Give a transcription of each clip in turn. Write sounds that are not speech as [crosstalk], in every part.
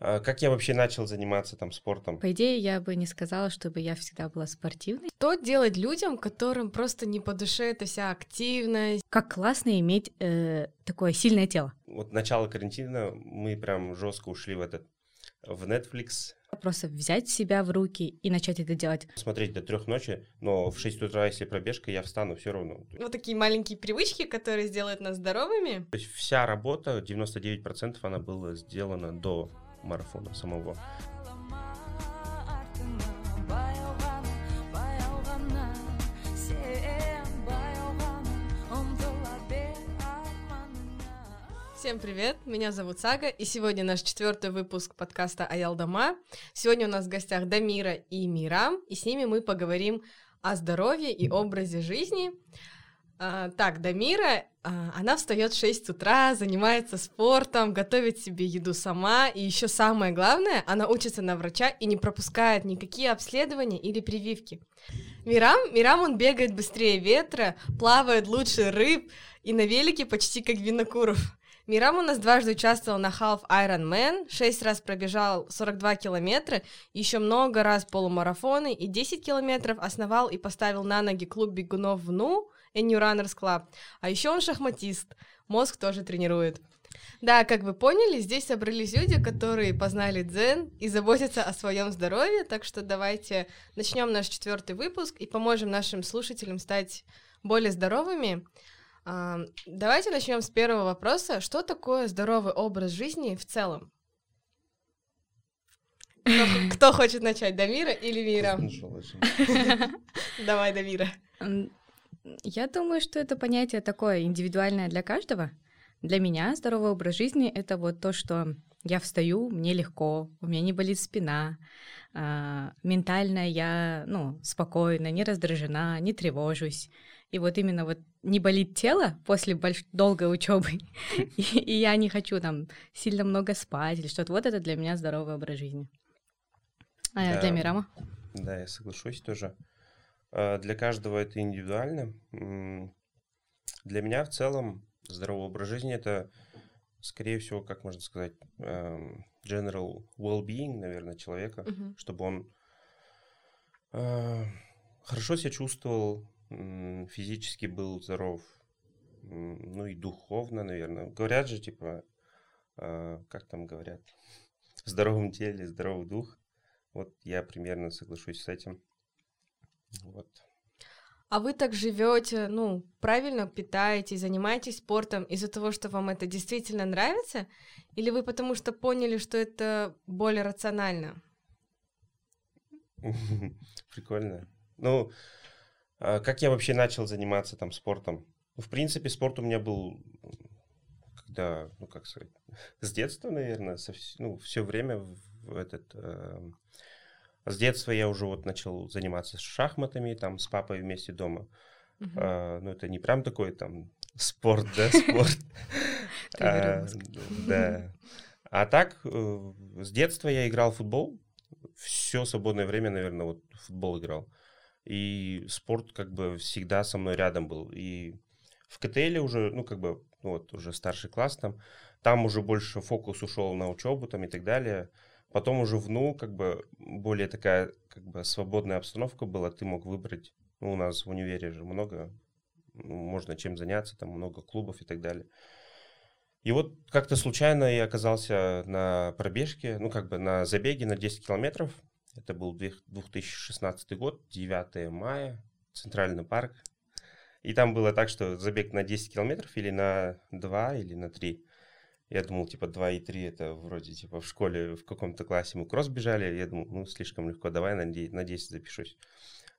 А как я вообще начал заниматься там спортом? По идее, я бы не сказала, чтобы я всегда была спортивной. Что делать людям, которым просто не по душе эта вся активность? Как классно иметь э, такое сильное тело. Вот начало карантина мы прям жестко ушли в этот в Netflix. Просто взять себя в руки и начать это делать. Смотреть до трех ночи, но в 6 утра, если пробежка, я встану все равно. Вот такие маленькие привычки, которые сделают нас здоровыми. То есть вся работа, 99% она была сделана до марафона самого. Всем привет, меня зовут Сага, и сегодня наш четвертый выпуск подкаста Аялдама. Сегодня у нас в гостях Дамира и Мирам, и с ними мы поговорим о здоровье и образе жизни. А, так, Дамира, а, она встает в 6 утра, занимается спортом, готовит себе еду сама, и еще самое главное, она учится на врача и не пропускает никакие обследования или прививки. Мирам, Мирам он бегает быстрее ветра, плавает лучше рыб и на велике почти как Винокуров. Мирам у нас дважды участвовал на Half Ironman, шесть раз пробежал 42 километра, еще много раз полумарафоны и 10 километров основал и поставил на ноги клуб бегунов в НУ, и New Runners Club. А еще он шахматист, мозг тоже тренирует. Да, как вы поняли, здесь собрались люди, которые познали дзен и заботятся о своем здоровье, так что давайте начнем наш четвертый выпуск и поможем нашим слушателям стать более здоровыми. А, давайте начнем с первого вопроса. Что такое здоровый образ жизни в целом? Кто, кто хочет начать, Дамира или Мира? [laughs] Давай, Дамира. Я думаю, что это понятие такое индивидуальное для каждого. Для меня здоровый образ жизни — это вот то, что я встаю, мне легко, у меня не болит спина, э, ментально я, ну, спокойна, не раздражена, не тревожусь. И вот именно вот не болит тело после больш... долгой учебы, [laughs] и, я не хочу там сильно много спать или что-то. Вот это для меня здоровый образ жизни. А для Мирама? Да, я соглашусь тоже. Э, для каждого это индивидуально. Для меня в целом здоровый образ жизни это, скорее всего, как можно сказать, эм, general well-being, наверное, человека, uh-huh. чтобы он э, хорошо себя чувствовал, физически был здоров, ну и духовно, наверное. Говорят же, типа, э, как там говорят, [laughs] в здоровом теле здоровый дух. Вот я примерно соглашусь с этим. Вот. А вы так живете, ну, правильно питаетесь, занимаетесь спортом из-за того, что вам это действительно нравится? Или вы потому что поняли, что это более рационально? [laughs] Прикольно. Ну, а как я вообще начал заниматься там спортом? Ну, в принципе, спорт у меня был, когда, ну, как сказать, [laughs] с детства, наверное, со, ну, все время в этот... Э, с детства я уже вот начал заниматься шахматами, там, с папой вместе дома. Uh-huh. А, ну, это не прям такой там спорт, да, спорт. [laughs] А, да. А так, э, с детства я играл в футбол. Все свободное время, наверное, вот футбол играл. И спорт как бы всегда со мной рядом был. И в КТЛ уже, ну, как бы, ну, вот уже старший класс там, там уже больше фокус ушел на учебу там и так далее. Потом уже в НУ как бы более такая как бы свободная обстановка была, ты мог выбрать, ну, у нас в универе же много, ну, можно чем заняться, там много клубов и так далее. И вот как-то случайно я оказался на пробежке, ну, как бы на забеге на 10 километров. Это был 2016 год, 9 мая, Центральный парк. И там было так, что забег на 10 километров или на 2, или на 3. Я думал, типа, 2 и 3 это вроде, типа, в школе в каком-то классе мы кросс бежали. Я думал, ну, слишком легко, давай на 10, на 10 запишусь.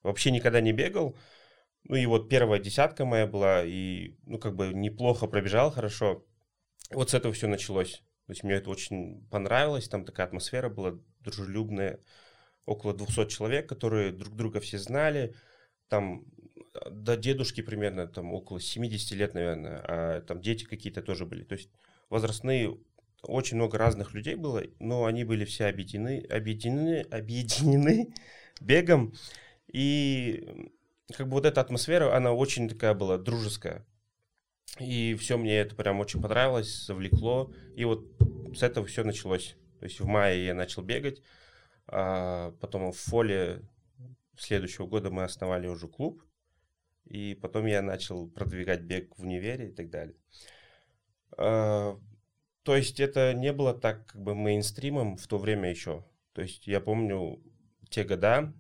Вообще никогда не бегал. Ну, и вот первая десятка моя была, и, ну, как бы неплохо пробежал, хорошо. Вот с этого все началось. То есть мне это очень понравилось, там такая атмосфера была дружелюбная, около 200 человек, которые друг друга все знали, там до дедушки примерно, там около 70 лет, наверное, а там дети какие-то тоже были. То есть возрастные, очень много разных людей было, но они были все объединены, объединены, объединены [laughs] бегом. И как бы вот эта атмосфера, она очень такая была дружеская. И все мне это прям очень понравилось, завлекло. И вот с этого все началось. То есть в мае я начал бегать, а потом в фоле следующего года мы основали уже клуб, и потом я начал продвигать бег в универе и так далее. А, то есть это не было так как бы мейнстримом в то время еще. То есть я помню те года,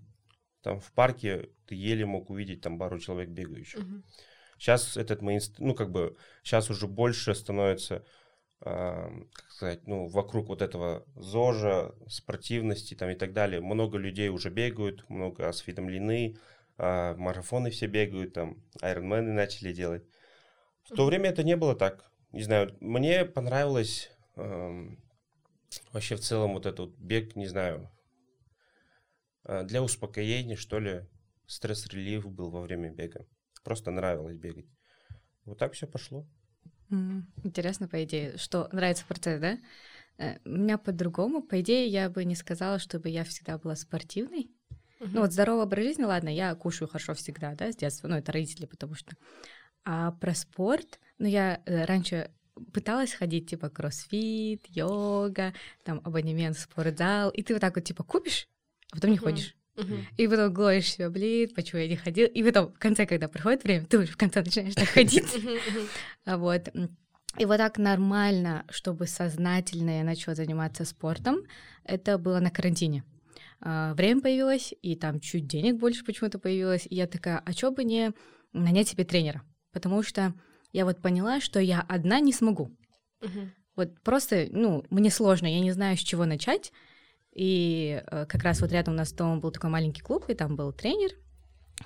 там в парке ты еле мог увидеть там пару человек бегающих. Uh-huh. Сейчас этот мейнстрим, ну как бы, сейчас уже больше становится, э, как сказать, ну вокруг вот этого ЗОЖа, спортивности там и так далее. Много людей уже бегают, много осведомлены, э, марафоны все бегают, там, айронмены начали делать. В то время это не было так. Не знаю, мне понравилось э, вообще в целом вот этот бег, не знаю, э, для успокоения, что ли, стресс-релив был во время бега. Просто нравилось бегать. Вот так все пошло. Интересно, по идее, что нравится процесс, да? Э, у меня по-другому. По идее, я бы не сказала, чтобы я всегда была спортивной. Uh-huh. Ну вот здоровый образ жизни, ладно, я кушаю хорошо всегда, да, с детства. Ну это родители, потому что... А про спорт, ну я э, раньше пыталась ходить, типа, кроссфит, йога, там, абонемент в спортзал, и ты вот так вот, типа, купишь, а потом не ходишь. Uh-huh. И потом глоишь себя, блин, почему я не ходил. И потом, в конце, когда проходит время, ты уже в конце начинаешь так ходить. А вот. И вот так нормально, чтобы сознательно я начала заниматься спортом, это было на карантине. А, время появилось, и там чуть денег больше почему-то появилось. И я такая, а чё бы не нанять себе тренера? Потому что я вот поняла, что я одна не смогу. Вот просто, ну, мне сложно, я не знаю, с чего начать. И э, как раз вот рядом у нас дома был такой маленький клуб, и там был тренер.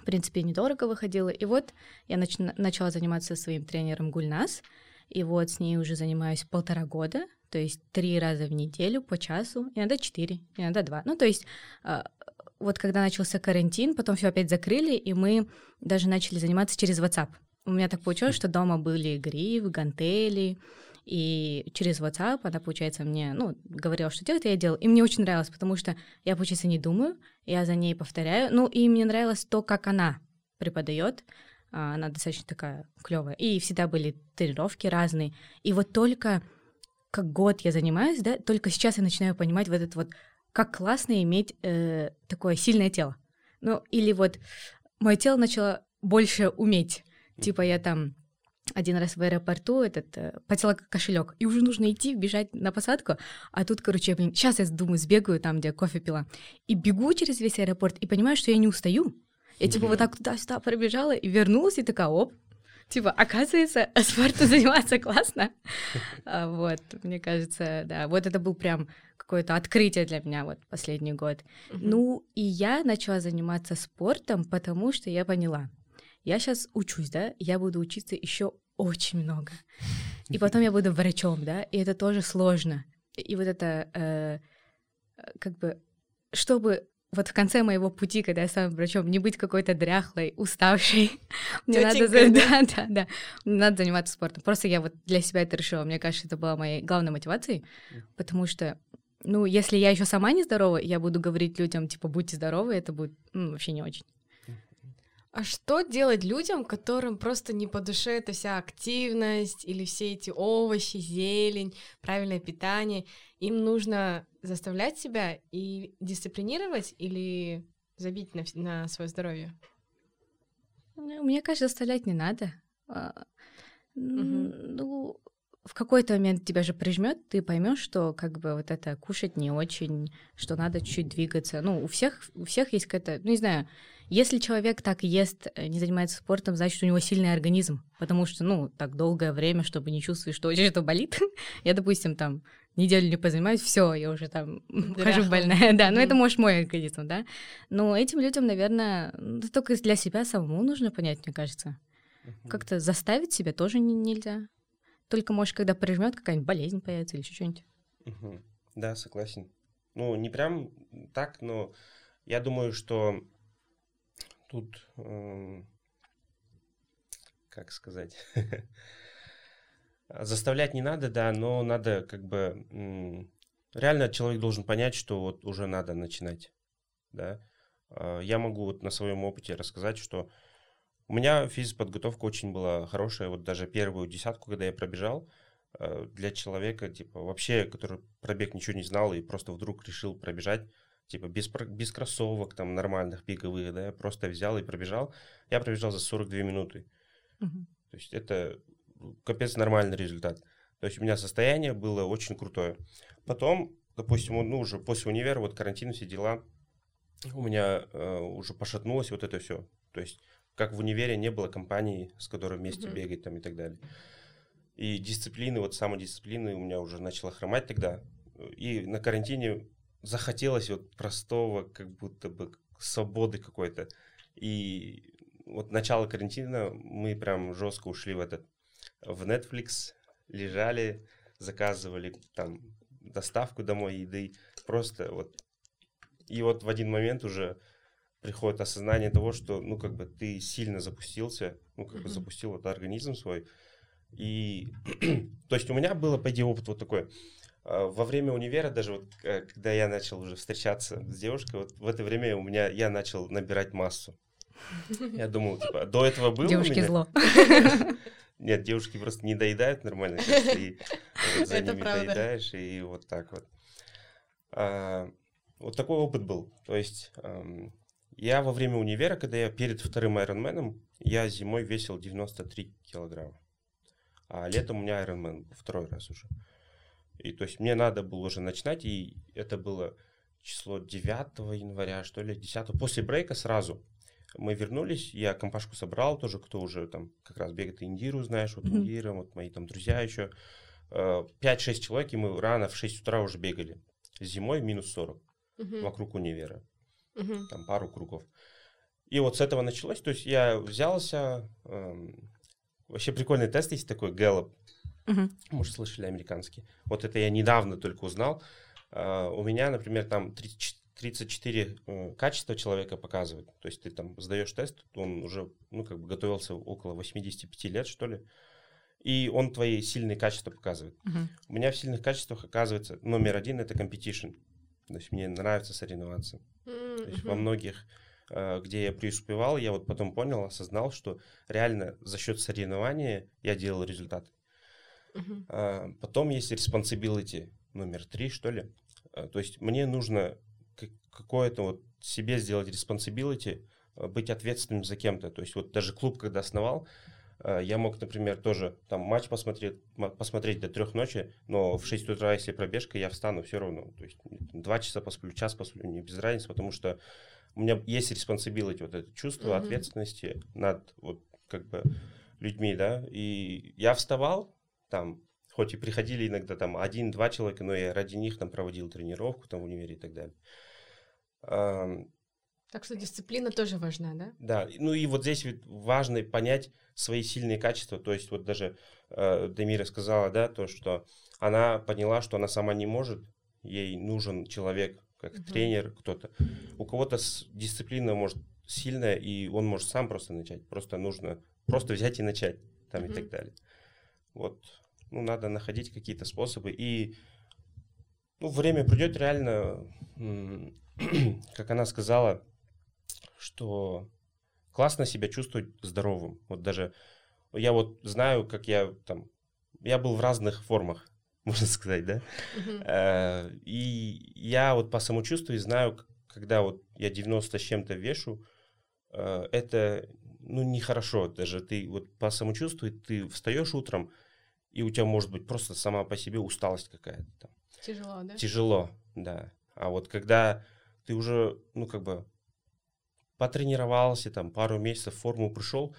В принципе, недорого выходило. И вот я нач- начала заниматься своим тренером Гульнас. И вот с ней уже занимаюсь полтора года, то есть три раза в неделю по часу, иногда четыре, иногда два. Ну, то есть э, вот когда начался карантин, потом все опять закрыли, и мы даже начали заниматься через WhatsApp. У меня так получилось, что дома были гриф, гантели, и через WhatsApp она, получается, мне, ну, говорила, что делать, я делала. И мне очень нравилось, потому что я, получается, не думаю, я за ней повторяю. Ну, и мне нравилось то, как она преподает. А, она достаточно такая клевая. И всегда были тренировки разные. И вот только как год я занимаюсь, да, только сейчас я начинаю понимать вот это вот, как классно иметь э, такое сильное тело. Ну, или вот мое тело начало больше уметь. Типа я там один раз в аэропорту этот э, потела кошелек, и уже нужно идти, бежать на посадку, а тут, короче, блин, сейчас я думаю, сбегаю там, где кофе пила, и бегу через весь аэропорт, и понимаю, что я не устаю. Я типа вот так туда-сюда пробежала, и вернулась, и такая, оп, типа, оказывается, [laughs] спортом заниматься классно. [laughs] А, вот, мне кажется, да, вот это был прям какое-то открытие для меня вот последний год. Ну, и я начала заниматься спортом, потому что я поняла — я сейчас учусь, да, я буду учиться еще очень много. И потом я буду врачом, да, и это тоже сложно. И вот это э, как бы, чтобы вот в конце моего пути, когда я стану врачом, не быть какой-то дряхлой, уставшей. [laughs] Мне надо, да? да, [laughs] да, да, мне надо заниматься спортом. Просто я вот для себя это решила. Мне кажется, это была моей главной мотивацией, потому что, ну, если я еще сама не здорова, я буду говорить людям, типа, будьте здоровы, это будет ну, вообще не очень. А что делать людям, которым просто не по душе эта вся активность или все эти овощи, зелень, правильное питание? Им нужно заставлять себя и дисциплинировать или забить на, на свое здоровье? Ну, мне кажется, заставлять не надо. Угу. Ну, в какой-то момент тебя же прижмет, ты поймешь, что как бы вот это кушать не очень, что надо чуть двигаться. Ну, у всех, у всех есть какая-то, ну, не знаю, если человек так ест, э, не занимается спортом, значит, у него сильный организм, потому что, ну, так долгое время, чтобы не чувствовать, что [laughs] очень что болит. я, допустим, там неделю не позанимаюсь, все, я уже там [laughs] хожу больная, да, но это может мой организм, да. Но этим людям, наверное, только для себя самому нужно понять, мне кажется. Как-то заставить себя тоже нельзя. Только, может, когда прижмет, какая-нибудь болезнь появится или что-нибудь. Да, согласен. Ну, не прям так, но я думаю, что тут, э, как сказать, [laughs] заставлять не надо, да, но надо как бы реально человек должен понять, что вот уже надо начинать, да. А, я могу вот на своем опыте рассказать, что у меня физподготовка очень была хорошая, вот даже первую десятку, когда я пробежал, э, для человека, типа, вообще, который пробег ничего не знал и просто вдруг решил пробежать, типа, без, без кроссовок, там, нормальных, беговых, да, просто взял и пробежал. Я пробежал за 42 минуты. Мгм. То есть это капец нормальный результат. То есть у меня состояние было очень крутое. Потом, допустим, ну, уже после универа, вот карантин, все дела, у меня э, уже пошатнулось вот это все. То есть как в универе не было компании, с которой вместе Мгм. бегать там и так далее. И дисциплины, вот самодисциплины у меня уже начала хромать тогда. И на карантине захотелось вот простого, как будто бы свободы какой-то. И вот начало карантина мы прям жестко ушли в этот, в Netflix, лежали, заказывали там доставку домой еды, просто вот. И вот в один момент уже приходит осознание того, что, ну, как бы ты сильно запустился, ну, как бы запустил вот организм свой. И, [clears throat] то есть у меня было, по идее, опыт вот такой. А, Во время универа, даже вот, э, когда я начал уже встречаться с девушкой, вот в это время у меня, я начал набирать массу. Я думал, типа, до этого было Девушки зло. Нет, девушки просто не доедают нормально, и вот за Это ними правда. доедаешь, и вот так вот. А, Вот такой опыт был. То есть я во время универа, когда я перед вторым Ironman, я зимой весил 93 килограмма. А летом у меня Ironman второй раз уже. И то есть мне надо было уже начинать, и это было число 9 января, что ли, 10 после брейка сразу. Мы вернулись, я компашку собрал тоже, кто уже там как раз бегает Индиру, знаешь, вот Мгм. Индира, вот мои там друзья еще. Э, 5-6 человек, и мы рано в 6 утра уже бегали. Зимой минус 40 Мгм. вокруг универа Мгм. там пару кругов. И вот с этого началось, то есть я взялся, эм, вообще прикольный тест есть такой, Gallup, Мгм. может, слышали американский. Вот это я недавно только узнал. А, у меня, например, там 34 34 э, качества человека показывает. То есть ты там сдаешь тест, он уже, ну, как бы готовился около 85 лет, что ли. И он твои сильные качества показывает. Мгм. У меня в сильных качествах оказывается номер один это competition. То есть мне нравится соревноваться. То есть во многих, э, где я преуспевал, я вот потом понял, осознал, что реально за счет соревнования я делал результат. А, Потом есть responsibility номер три, что ли. А, То есть мне нужно какое-то вот себе сделать responsibility, а, быть ответственным за кем-то. То есть вот даже клуб, когда основал, я мог, например, тоже там матч посмотреть, посмотреть до трех ночи, но в 6 утра, если пробежка, я встану все равно. То есть два часа посплю, час посплю, не без разницы, потому что у меня есть responsibility, вот это чувство Мгм. ответственности над вот как бы людьми, да, и я вставал там, хоть и приходили иногда там один-два человека, но я ради них там проводил тренировку там в универе и так далее. Так что дисциплина тоже важна, да? да, и- ну и вот здесь важно понять свои сильные качества. То есть вот даже э, Демира сказала, да, то, что она поняла, что она сама не может, ей нужен человек, как Мгм. тренер, кто-то. У кого-то дисциплина может сильная, и он может сам просто начать. Просто нужно просто взять и начать там и Мгм. так далее. Вот, ну, надо находить какие-то способы. И ну, время придет реально, [clears throat] как она сказала, что классно себя чувствовать здоровым. Вот даже я вот знаю, как я там, я был в разных формах, [laughs] можно сказать, да. Э, И я вот по самочувствию знаю, когда вот я 90 с чем-то вешу, э, это ну нехорошо даже. Ты вот по самочувствию ты встаешь утром, и у тебя может быть просто сама по себе усталость какая-то там. Тяжело, да? Тяжело, да. А вот когда ты уже, ну, как бы потренировался, там, пару месяцев в форму пришел,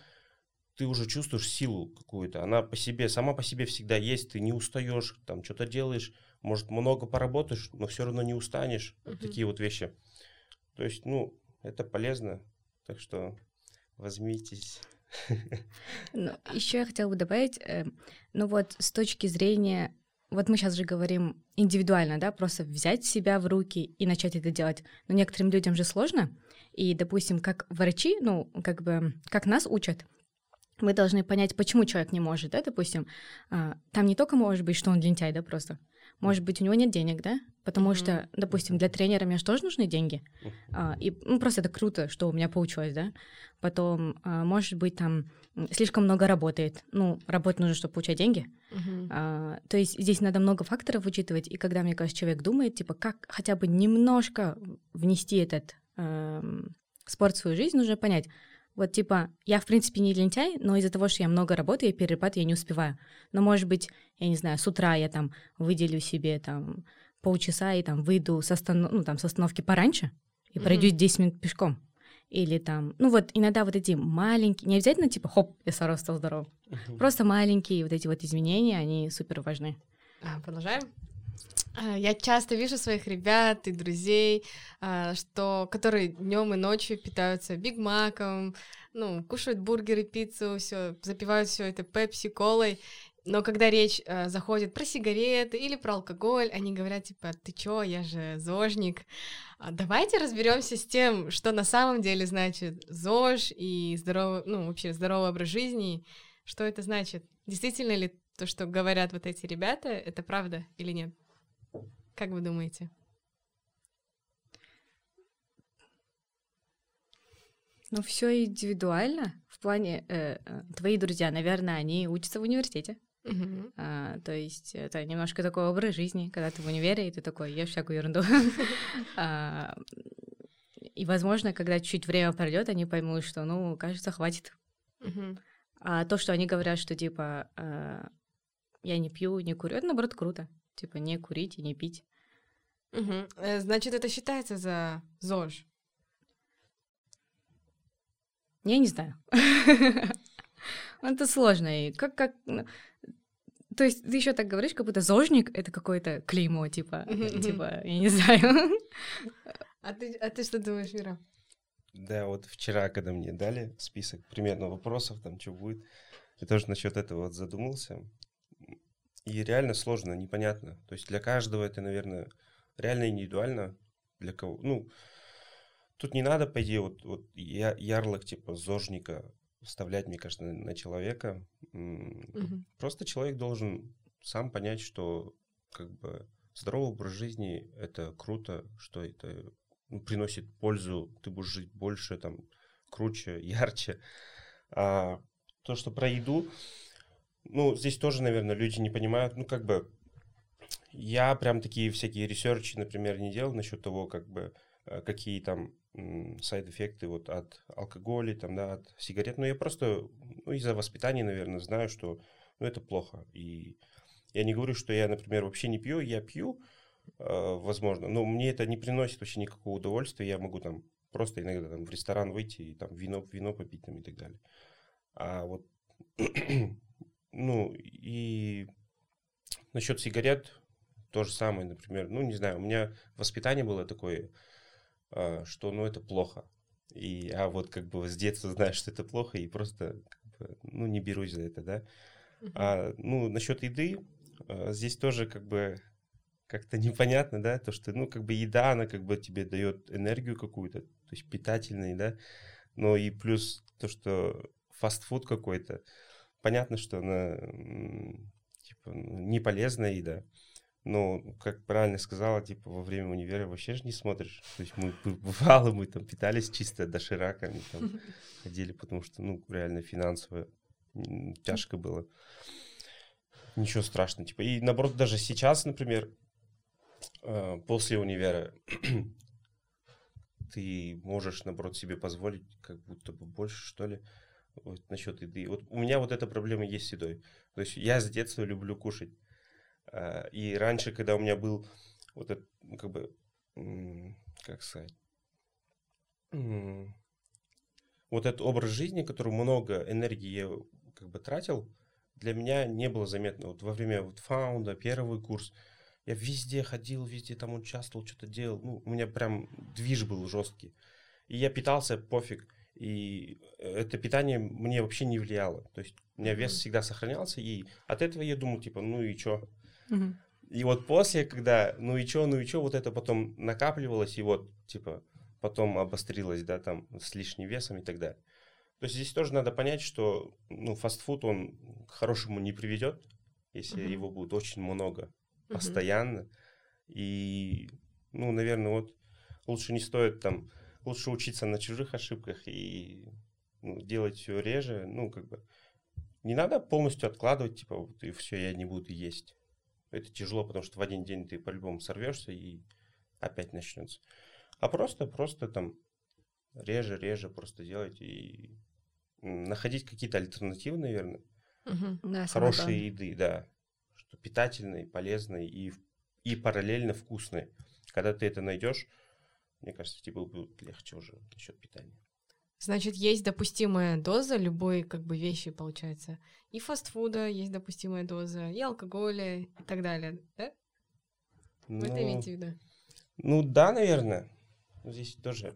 ты уже чувствуешь силу какую-то. Она по себе, сама по себе всегда есть, ты не устаешь, там, что-то делаешь, может, много поработаешь, но все равно не устанешь. Вот Мгм. такие вот вещи. То есть, ну, это полезно. Так что возьмитесь. Ну, [laughs] еще я хотела бы добавить, э, ну вот с точки зрения, вот мы сейчас же говорим индивидуально, да, просто взять себя в руки и начать это делать. Но некоторым людям же сложно. И, допустим, как врачи, ну, как бы, как нас учат, мы должны понять, почему человек не может, да, допустим. а, Там не только может быть, что он лентяй, да, просто. Может быть, у него нет денег, да? Потому mm-hmm. что, допустим, для тренера мне же тоже нужны деньги. А, и ну, просто это круто, что у меня получилось, да. Потом, а, может быть, там слишком много работает. Ну, работать нужно, чтобы получать деньги. Mm-hmm. А, то есть здесь надо много факторов учитывать. И когда, мне кажется, человек думает, типа, как хотя бы немножко внести этот э, спорт в свою жизнь, нужно понять, вот типа, я в принципе не лентяй, но из-за того, что я много работаю, я перепад, я не успеваю. Но может быть, я не знаю, с утра я там выделю себе там полчаса и там выйду с, останов... ну, там, с остановки пораньше и mm-hmm. пройду 10 минут пешком. Или там, ну вот иногда вот эти маленькие, не обязательно типа хоп, я сразу стал здоров. Mm-hmm. Просто маленькие вот эти вот изменения, они супер важны. А, продолжаем. А, я часто вижу своих ребят и друзей, а, что, которые днем и ночью питаются бигмаком, ну, кушают бургеры, пиццу, все, запивают все это пепси, колой. Но когда речь э, заходит про сигареты или про алкоголь, они говорят типа, ты чё, я же зожник. А давайте разберемся с тем, что на самом деле значит ЗОЖ и здоровый, ну вообще здоровый образ жизни. Что это значит? Действительно ли то, что говорят вот эти ребята, это правда или нет? Как вы думаете? Ну, все индивидуально. В плане э, э, твои друзья, наверное, они учатся в университете. Uh-huh. А, то есть это немножко такой образ жизни, когда ты в универе, и ты такой ешь всякую ерунду. [laughs] а, и, возможно, когда чуть время пройдет, они поймут, что, ну, кажется, хватит. Uh-huh. А то, что они говорят, что типа а, я не пью, не курю, это наоборот круто. Типа не курить и не пить. Uh-huh. Значит, это считается за ЗОЖ? Я не знаю. [laughs] Это сложно. И как, как... Ну, то есть ты еще так говоришь, как будто зожник — это какое-то клеймо, типа, типа, я не знаю. А ты, а ты что думаешь, Мира? Да, вот вчера, когда мне дали список примерно вопросов, там, что будет, я тоже насчет этого вот задумался. И реально сложно, непонятно. То есть для каждого это, наверное, реально индивидуально. Для кого, ну, тут не надо, по идее, вот, вот я, ярлык типа зожника вставлять, мне кажется, на человека. Угу. Просто человек должен сам понять, что как бы здоровый образ жизни это круто, что это ну, приносит пользу, ты будешь жить больше, там, круче, [laughs] ярче. А то, что про еду, ну, здесь тоже, наверное, люди не понимают, ну, как бы, я прям такие всякие research и, например, не делал насчет того, как бы, э, какие там side effect ы вот от алкоголя, там, да, от сигарет. Но я просто ну, из-за воспитания, наверное, знаю, что ну, это плохо. И я не говорю, что я, например, вообще не пью, я пью, э, возможно, но мне это не приносит вообще никакого удовольствия. Я могу там просто иногда там в ресторан выйти и там вино, вино попить там и так далее. А вот, [clears throat] ну, и насчет сигарет то же самое, например, ну, не знаю, у меня воспитание было такое, что ну это плохо. И, а вот как бы с детства знаешь, что это плохо, и просто как бы, ну не берусь за это, да. Uh-huh. А, ну, насчет еды, а, здесь тоже как бы как-то [laughs] непонятно, да, то, что, ну, как бы еда, она как бы тебе дает энергию какую-то, то есть питательный, да, но и плюс то, что фастфуд какой-то, понятно, что она, типа, не полезная еда, ну, как правильно сказала, типа, во время универа вообще же не смотришь. То есть мы бывало, мы там питались чисто дошираками, там [laughs] ходили, потому что, ну, реально финансово тяжко было. Ничего страшного, типа. И наоборот, даже сейчас, например, э, после универа [clears throat] ты можешь, наоборот, себе позволить как будто бы больше, что ли, вот насчет еды. Вот у меня вот эта проблема есть с едой. То есть я с детства люблю кушать. А, и раньше, когда у меня был вот этот, ну, как бы, как сказать, вот этот образ жизни, который много энергии я как бы тратил, для меня не было заметно. Вот во время вот фаунда, первый курс, я везде ходил, везде там участвовал, что-то делал. Ну, у меня прям движ был жесткий. И я питался пофиг. И это питание мне вообще не влияло. То есть у меня вес всегда сохранялся. И от этого я думал, типа, ну и что? И вот после, когда, ну и чё, ну и чё, вот это потом накапливалось, и вот, типа, потом обострилось, да, там, с лишним весом и так далее. То есть здесь тоже надо понять, что, ну, фастфуд, он к хорошему не приведет, если uh-huh. его будет очень много, постоянно. Uh-huh. И, ну, наверное, вот лучше не стоит там, лучше учиться на чужих ошибках и ну, делать все реже, ну, как бы, не надо полностью откладывать, типа, вот, и все, я не буду есть. Это тяжело, потому что в один день ты по-любому сорвешься и опять начнется. А просто, просто там реже, реже просто делать и находить какие-то альтернативы, наверное. Угу. Да, Хорошие еды, да. Что питательные, полезные и, и параллельно вкусные. Когда ты это найдешь, мне кажется, тебе будет легче уже насчет питания. Значит, есть допустимая доза любой как бы вещи, получается. И фастфуда есть допустимая доза, и алкоголя, и так далее, да? Ну, Вы это имеете в виду? Ну да, наверное. Здесь тоже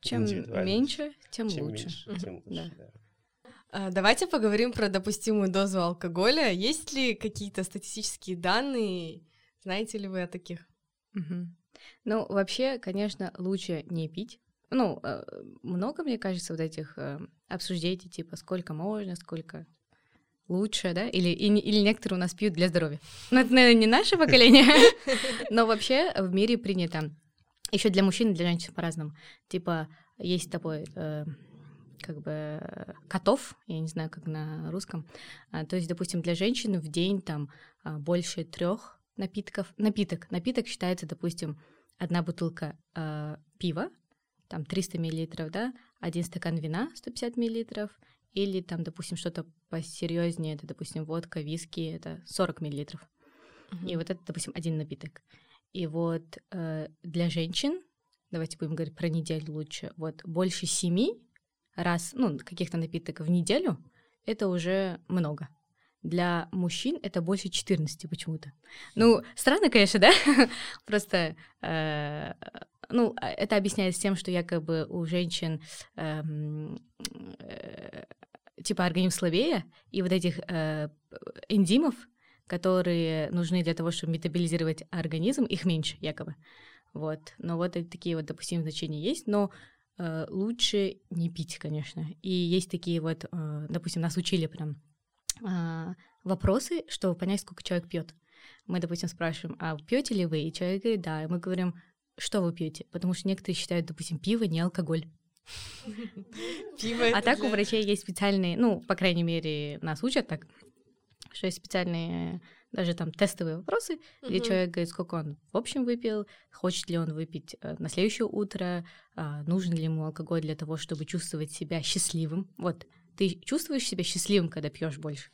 Чем меньше, тем Чем лучше. меньше, тем лучше, Да. да. А, Давайте поговорим про допустимую дозу алкоголя. Есть ли какие-то статистические данные? Знаете ли вы о таких? Мгм. Ну, вообще, конечно, лучше не пить. Ну, э, много, мне кажется, вот этих э, обсуждений, типа, сколько можно, сколько лучше, да? Или, и или некоторые у нас пьют для здоровья. [laughs] Ну, это, наверное, не наше поколение, [laughs] но вообще в мире принято. Еще для мужчин и для женщин по-разному. Типа, есть такой, э, как бы, котов, я не знаю, как на русском. А, то есть, допустим, для женщин в день там а, больше трех напитков. Напиток. Напиток считается, допустим, одна бутылка э, пива, там 300 миллилитров, да, один стакан вина 150 миллилитров, или там, допустим, что-то посерьезнее, это, допустим, водка, виски, это 40 миллилитров. И вот это, допустим, один напиток. И вот э, для женщин, давайте будем говорить про неделю лучше, вот больше семи раз, ну, каких-то напиток в неделю, это уже много. Для мужчин это больше 14 почему-то. Ну, странно, конечно, да? [laughs] Просто, э, ну, а это объясняется тем, что якобы у женщин эм, э, типа организм слабее, и вот этих э, энзимов, которые нужны для того, чтобы метаболизировать организм, их меньше, якобы. Вот. Но вот такие вот допустимые значения есть, но э, лучше не пить, конечно. И есть такие вот, э, допустим, нас учили прям а, вопросы, чтобы понять, сколько человек пьет. Мы, допустим, спрашиваем, а пьете ли вы? И человек говорит, да. И мы говорим, что вы пьете? Потому что некоторые считают, допустим, пиво не алкоголь. [laughs] Пиво А так у врачей есть специальные, ну, по крайней мере, нас учат так, что есть специальные даже там тестовые вопросы, где человек говорит, сколько он в общем выпил, хочет ли он выпить э, на следующее утро, а, нужен ли ему алкоголь для того, чтобы чувствовать себя счастливым. Вот, ты чувствуешь себя счастливым, когда пьешь больше?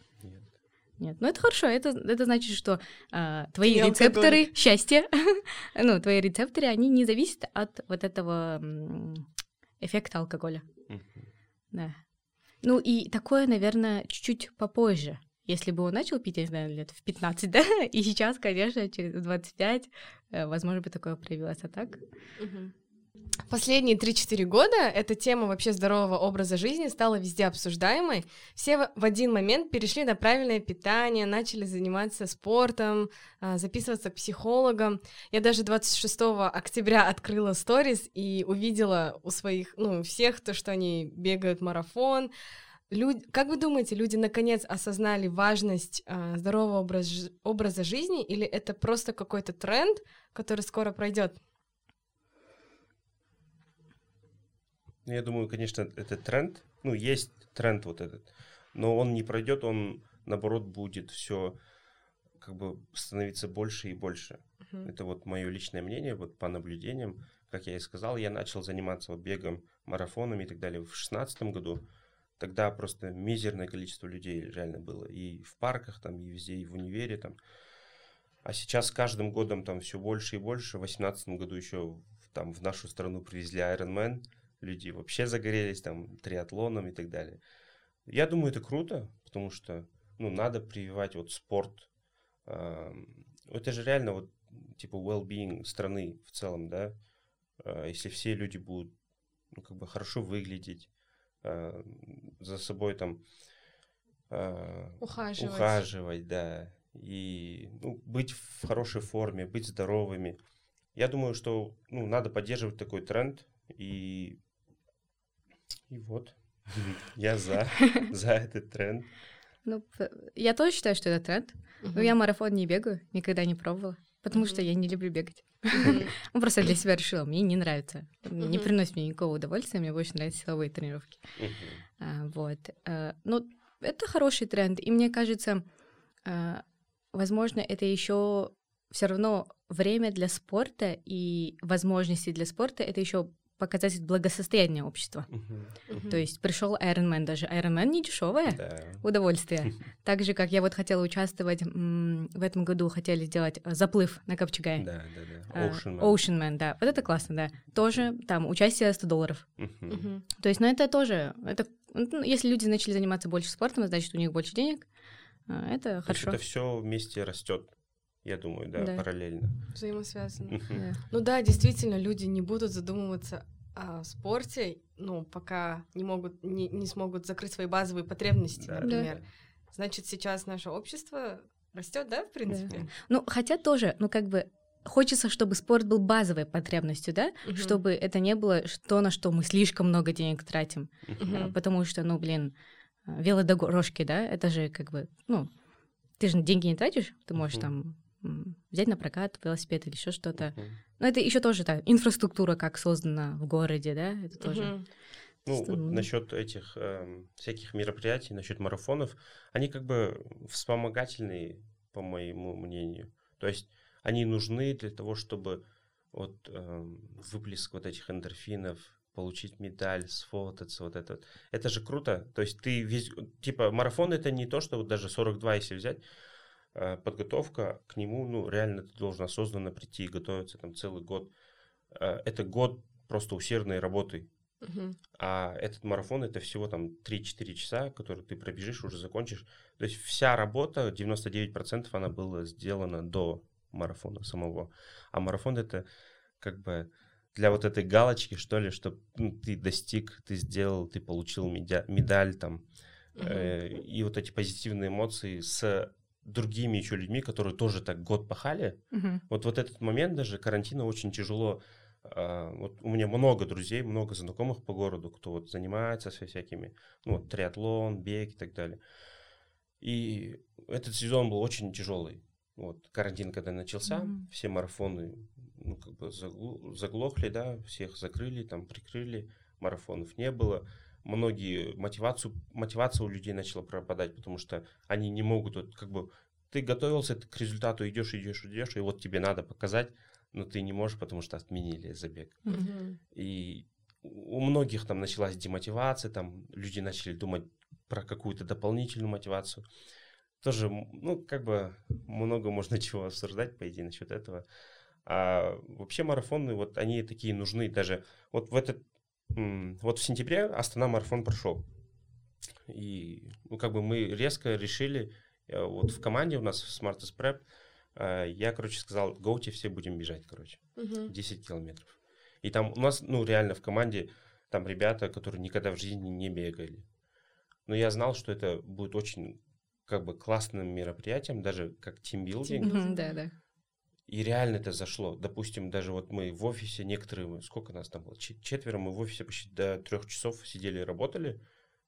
Нет. Ну это хорошо, это, это значит, что а, твои не рецепторы счастья, [laughs] ну, твои рецепторы, они не зависят от вот этого эффекта алкоголя. Да. Ну и такое, наверное, чуть-чуть попозже. Если бы он начал пить, я не знаю, лет в 15, [laughs] да, и сейчас, конечно, через 25, э, возможно, бы такое проявилось, а так? Мгм. Последние 3-4 года эта тема вообще здорового образа жизни стала везде обсуждаемой. Все в- один момент перешли на правильное питание, начали заниматься спортом, а, записываться к психологам. Я даже 26 октября открыла сторис и увидела у своих, ну, всех то, что они бегают марафон. Люд- Как вы думаете, люди наконец осознали важность а, здорового образ образа жизни, или это просто какой-то тренд, который скоро пройдет? Я думаю, конечно, это тренд. Ну, есть тренд вот этот. Но он не пройдет, он, наоборот, будет все как бы становиться больше и больше. Мгм. Это вот мое личное мнение, вот по наблюдениям. Как я и сказал, я начал заниматься вот бегом, марафонами и так далее в шестнадцатом году. Тогда просто мизерное количество людей реально было. И в парках там, и везде, и в универе там. А сейчас с каждым годом там все больше и больше. В восемнадцатом году еще там в нашу страну привезли Ironman. Люди вообще загорелись там триатлоном и так далее. Я думаю, это круто, потому что ну, надо прививать вот спорт. Это же реально вот типа well-being страны в целом, да. А, Если все люди будут ну, как бы хорошо выглядеть, а, за собой там а, Ухаживать. ухаживать, да, и ну, быть в хорошей форме, быть здоровыми. Я думаю, что ну, надо поддерживать такой тренд, и, и вот, [laughs] я за, [laughs] за этот тренд. Ну, я тоже считаю, что это тренд. Мгм. Но я марафон не бегаю, никогда не пробовала. потому что я не люблю бегать. [laughs] Ну, просто для себя решила, мне не нравится. Не приносит мне никакого удовольствия, мне больше нравятся силовые тренировки. А, вот. Э, ну, это хороший тренд, и мне кажется, э, возможно, это еще все равно время для спорта и возможности для спорта это еще показатель благосостояния общества. Uh-huh. Uh-huh. То есть пришел Ironman, даже Ironman не дешевое да. удовольствие. [laughs] Так же, как я вот хотела участвовать в этом году, хотели сделать э, заплыв на Копчегае. Да, да, да. Э, Ocean Man. Ocean Man, да. Вот это классно, да. Тоже там участие 100 долларов. Uh-huh. То есть, ну это тоже, это, ну, если люди начали заниматься больше спортом, значит, у них больше денег. Э, это То хорошо. это все вместе растет я думаю, да, да. параллельно. Взаимосвязано. Ну да, действительно, люди не будут задумываться о спорте, ну, пока не могут, не, не смогут закрыть свои базовые потребности, да. например. Да. Значит, сейчас наше общество растет, да, в принципе? Да. Ну, хотя тоже, ну, как бы хочется, чтобы спорт был базовой потребностью, да, угу. чтобы это не было то, на что мы слишком много денег тратим, угу. потому что, ну, блин, велодорожки, да, это же как бы, ну, ты же деньги не тратишь, ты можешь угу. там взять на прокат велосипед или еще что-то. Uh-huh. Но это еще тоже так, инфраструктура как создана в городе, да, это тоже. Uh-huh. Ну, вот насчет этих э, всяких мероприятий, насчет марафонов, они как бы вспомогательные, по моему мнению. То есть они нужны для того, чтобы вот э, выплеск вот этих эндорфинов, получить медаль, сфотаться, вот это. Это же круто. То есть ты весь, типа, марафон это не то, что вот даже 42, если взять, подготовка к нему, ну, реально ты должен осознанно прийти и готовиться там целый год. Э, это год просто усердной работы. Uh-huh. А этот марафон это всего там 3-4 часа, которые ты пробежишь, уже закончишь. То есть вся работа, 99% она была сделана до марафона самого. А марафон это как бы для вот этой галочки, что ли, что ну, ты достиг, ты сделал, ты получил медя- медаль там. Uh-huh. Э, и вот эти позитивные эмоции с другими еще людьми, которые тоже так год пахали. Угу. Вот вот этот момент даже карантина очень тяжело. А, вот у меня много друзей, много знакомых по городу, кто вот занимается со всякими, ну вот триатлон, бег и так далее. И этот сезон был очень тяжелый. Вот карантин, когда начался, mm все марафоны ну, как бы заглохли, да, всех закрыли, там прикрыли, марафонов не было многие мотивацию, мотивация у людей начала пропадать, потому что они не могут, вот, как бы, ты готовился к результату, идешь, идешь, идешь, и вот тебе надо показать, но ты не можешь, потому что отменили забег. Mm-hmm. И у многих там началась демотивация, там люди начали думать про какую-то дополнительную мотивацию. Тоже, ну, как бы много можно [laughs] чего обсуждать, по идее, насчет этого. А вообще марафоны, вот они такие нужны. Даже вот в этот вот в сентябре Астана марафон прошел. И, ну, как бы мы резко решили, э, вот в команде у нас в Smartest Prep, э, я, короче, сказал, гоуте все будем бежать, короче, uh 10 километров. И там у нас, ну, реально в команде там ребята, которые никогда в жизни не бегали. Но я знал, что это будет очень, как бы, классным мероприятием, даже как тимбилдинг. Да, да. И реально это зашло. Допустим, даже вот мы в офисе, некоторые, сколько нас там было, четверо, мы в офисе почти до трех часов сидели и работали.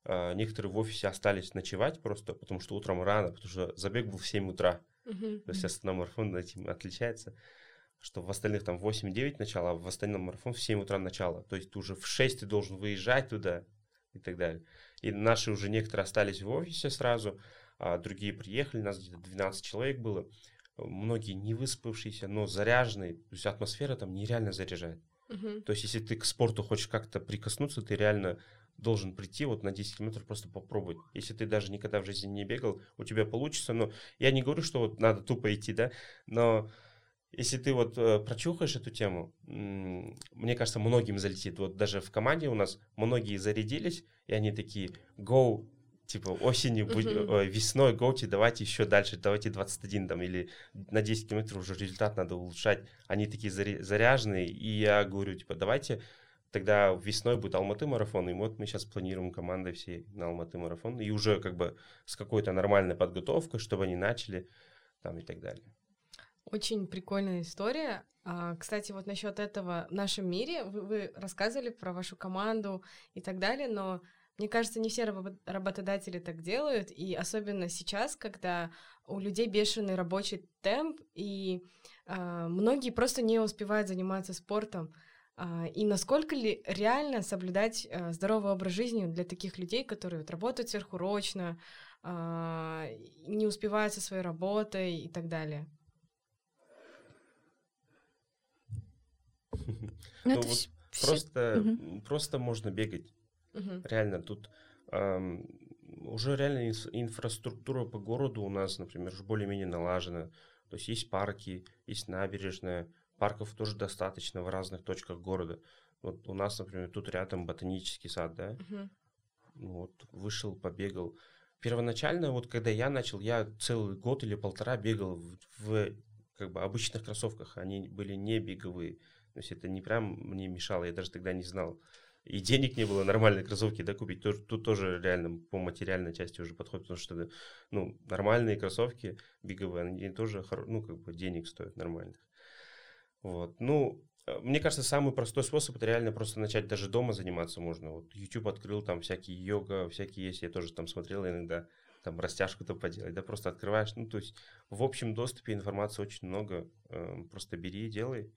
А некоторые в офисе остались ночевать просто, потому что утром рано, потому что забег был в 7 утра. Uh-huh. То есть основной марафон этим отличается, что в остальных там 8-9 начало, а в остальном марафон в 7 утра начало. То есть ты уже в 6 ты должен выезжать туда и так далее. И наши уже некоторые остались в офисе сразу, а другие приехали, нас где-то 12 человек было многие не выспавшиеся, но заряженные, то есть атмосфера там нереально заряжает. Uh-huh. То есть если ты к спорту хочешь как-то прикоснуться, ты реально должен прийти вот на 10 километров просто попробовать. Если ты даже никогда в жизни не бегал, у тебя получится, но я не говорю, что вот надо тупо идти, да, но если ты вот э, прочухаешь эту тему, мне кажется, многим залетит. Вот даже в команде у нас многие зарядились, и они такие, go, типа осенью, uh-huh. весной, гоути, давайте еще дальше, давайте 21 там, или на 10 километров уже результат надо улучшать. Они такие заряженные, и я говорю, типа, давайте тогда весной будет Алматы марафон, и вот мы сейчас планируем командой всей на Алматы марафон, и уже как бы с какой-то нормальной подготовкой, чтобы они начали там и так далее. Очень прикольная история. А, кстати, вот насчет этого в нашем мире вы, вы рассказывали про вашу команду и так далее, но мне кажется, не все работодатели так делают, и особенно сейчас, когда у людей бешеный рабочий темп, и а, многие просто не успевают заниматься спортом. А, и насколько ли реально соблюдать а, здоровый образ жизни для таких людей, которые вот работают сверхурочно, а, не успевают со своей работой и так далее? [laughs] Ну, ну вот просто, просто можно бегать. Реально, тут уже реально инфраструктура по городу у нас, например, уже более-менее налажена. То есть есть парки, есть набережная, парков тоже достаточно в разных точках города. Вот у нас, например, тут рядом ботанический сад, да? Uh-huh. Вот, вышел, побегал. Первоначально, вот когда я начал, я целый год или полтора бегал в, в как бы обычных кроссовках. Они были не беговые. То есть это не прям мне мешало, я даже тогда не знал. И денег не было нормальные кроссовки да, купить. Тут, тут тоже реально по материальной части уже подходит, потому что ну, нормальные кроссовки беговые, они тоже ну, как бы денег стоят нормальных. Вот. Ну, э, мне кажется, самый простой способ это реально просто начать даже дома заниматься можно. Вот YouTube открыл, там всякие йога, всякие есть, я тоже там смотрел иногда, там растяжку-то поделать, да, просто открываешь, ну, то есть в общем доступе информации очень много, э, просто бери и делай.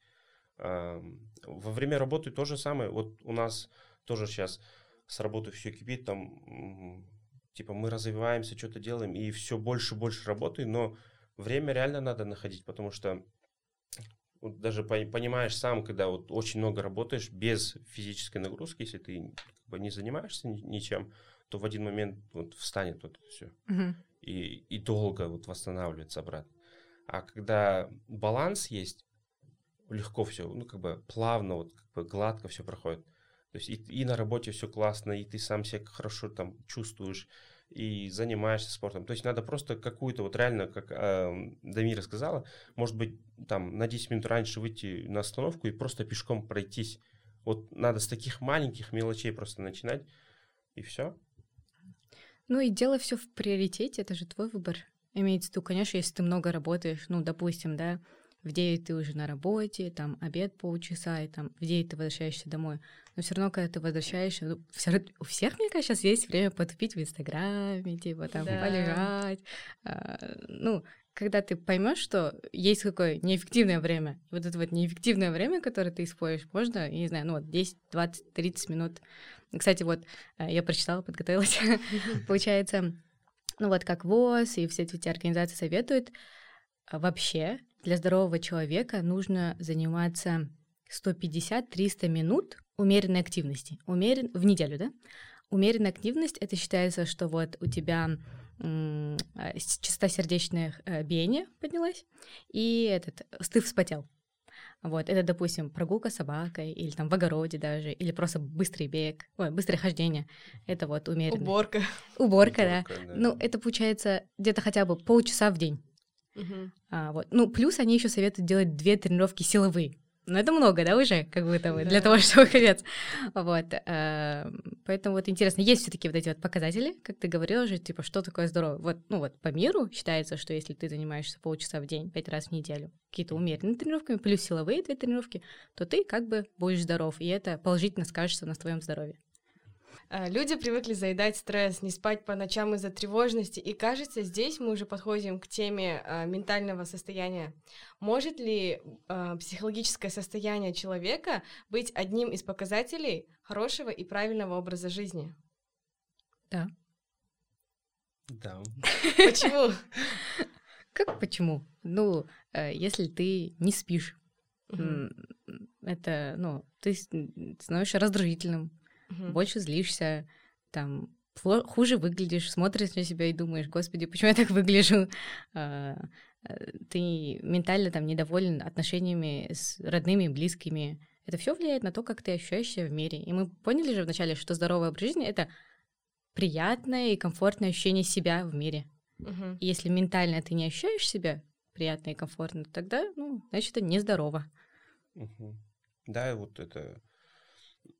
Э, во время работы то же самое, вот у нас тоже сейчас с работы все кипит, там, типа мы развиваемся, что-то делаем, и все больше и больше работы, но время реально надо находить, потому что вот даже понимаешь сам, когда вот очень много работаешь без физической нагрузки, если ты как бы не занимаешься ничем, то в один момент вот встанет вот все. Угу. И, и долго вот восстанавливается обратно. А когда баланс есть, легко все, ну как бы плавно, вот как бы гладко все проходит. То есть и, и на работе все классно, и ты сам себя хорошо там чувствуешь, и занимаешься спортом. То есть надо просто какую-то, вот реально, как э, Дамира сказала, может быть, там на 10 минут раньше выйти на остановку и просто пешком пройтись. Вот надо с таких маленьких мелочей просто начинать, и все. Ну и дело все в приоритете, это же твой выбор. Имеется в виду, конечно, если ты много работаешь, ну, допустим, да, в 9 ты уже на работе, там обед полчаса, и там в 9 ты возвращаешься домой. Но все равно, когда ты возвращаешься, ну, все, у всех, мне кажется, сейчас есть время потупить в Инстаграме, типа там да. полежать. А, ну, когда ты поймешь, что есть какое неэффективное время, вот это вот неэффективное время, которое ты используешь, можно, я не знаю, ну вот 10, 20, 30 минут. Кстати, вот э, я прочитала, подготовилась. [laughs] Получается, ну вот как ВОЗ и все эти организации советуют, а, вообще для здорового человека нужно заниматься 150-300 минут умеренной активности. Умерен... В неделю, да? Умеренная активность, это считается, что вот у тебя м- а, частота сердечных э, биения поднялась, и этот, ты вспотел. Вот, это, допустим, прогулка с собакой, или там в огороде даже, или просто быстрый бег, ой, быстрое хождение. Это вот умеренно. Уборка. Уборка, да. да. Ну, это получается где-то хотя бы полчаса в день. Угу. А, вот. Ну, плюс они еще советуют делать две тренировки силовые. Ну, это много, да, уже, как будто бы, да. для того, [laughs] чтобы конец. Вот. Э, поэтому вот интересно, есть все таки вот эти вот показатели, как ты говорила же, типа, что такое здоровье? Вот, ну вот, по миру считается, что если ты занимаешься полчаса в день, пять раз в неделю, какие-то умеренные тренировками, плюс силовые две тренировки, то ты как бы будешь здоров, и это положительно скажется на твоем здоровье. Э, люди привыкли заедать стресс, не спать по ночам из-за тревожности, и кажется, здесь мы уже подходим к теме э, ментального состояния. Может ли э, психологическое состояние человека быть одним из показателей хорошего и правильного образа жизни? Да. Да. Почему? [laughs] Как почему? Ну, если ты не спишь, это, ну, ты становишься раздражительным, угу. больше злишься, там хуже выглядишь, смотришь на себя и думаешь, господи, почему я так выгляжу? А, э, ты ментально там недоволен отношениями с родными, близкими. Это все влияет на то, как ты ощущаешься в мире. И мы поняли же вначале, что здоровый образ жизни — это приятное и комфортное ощущение себя в мире. Угу. И если ментально ты не ощущаешь себя приятно и комфортно, тогда, ну, значит, это нездорово. Угу. Да, вот это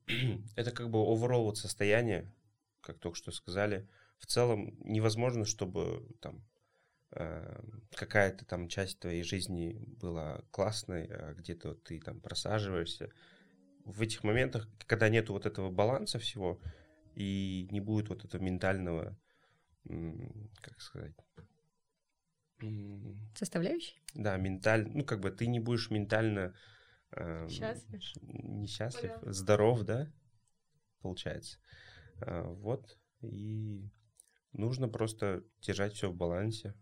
[clears throat] это как бы overall вот состояние, как только что сказали. В целом невозможно, чтобы там э, какая-то там часть твоей жизни была классной, а где-то ты там просаживаешься. В этих моментах, когда нету вот этого баланса всего, и не будет вот этого ментального, как сказать, составляющей? Да, ментально, ну как бы ты не будешь ментально э, Счастлив? несчастлив, Понятно. здоров, да, получается. А, вот, и нужно просто держать все в балансе.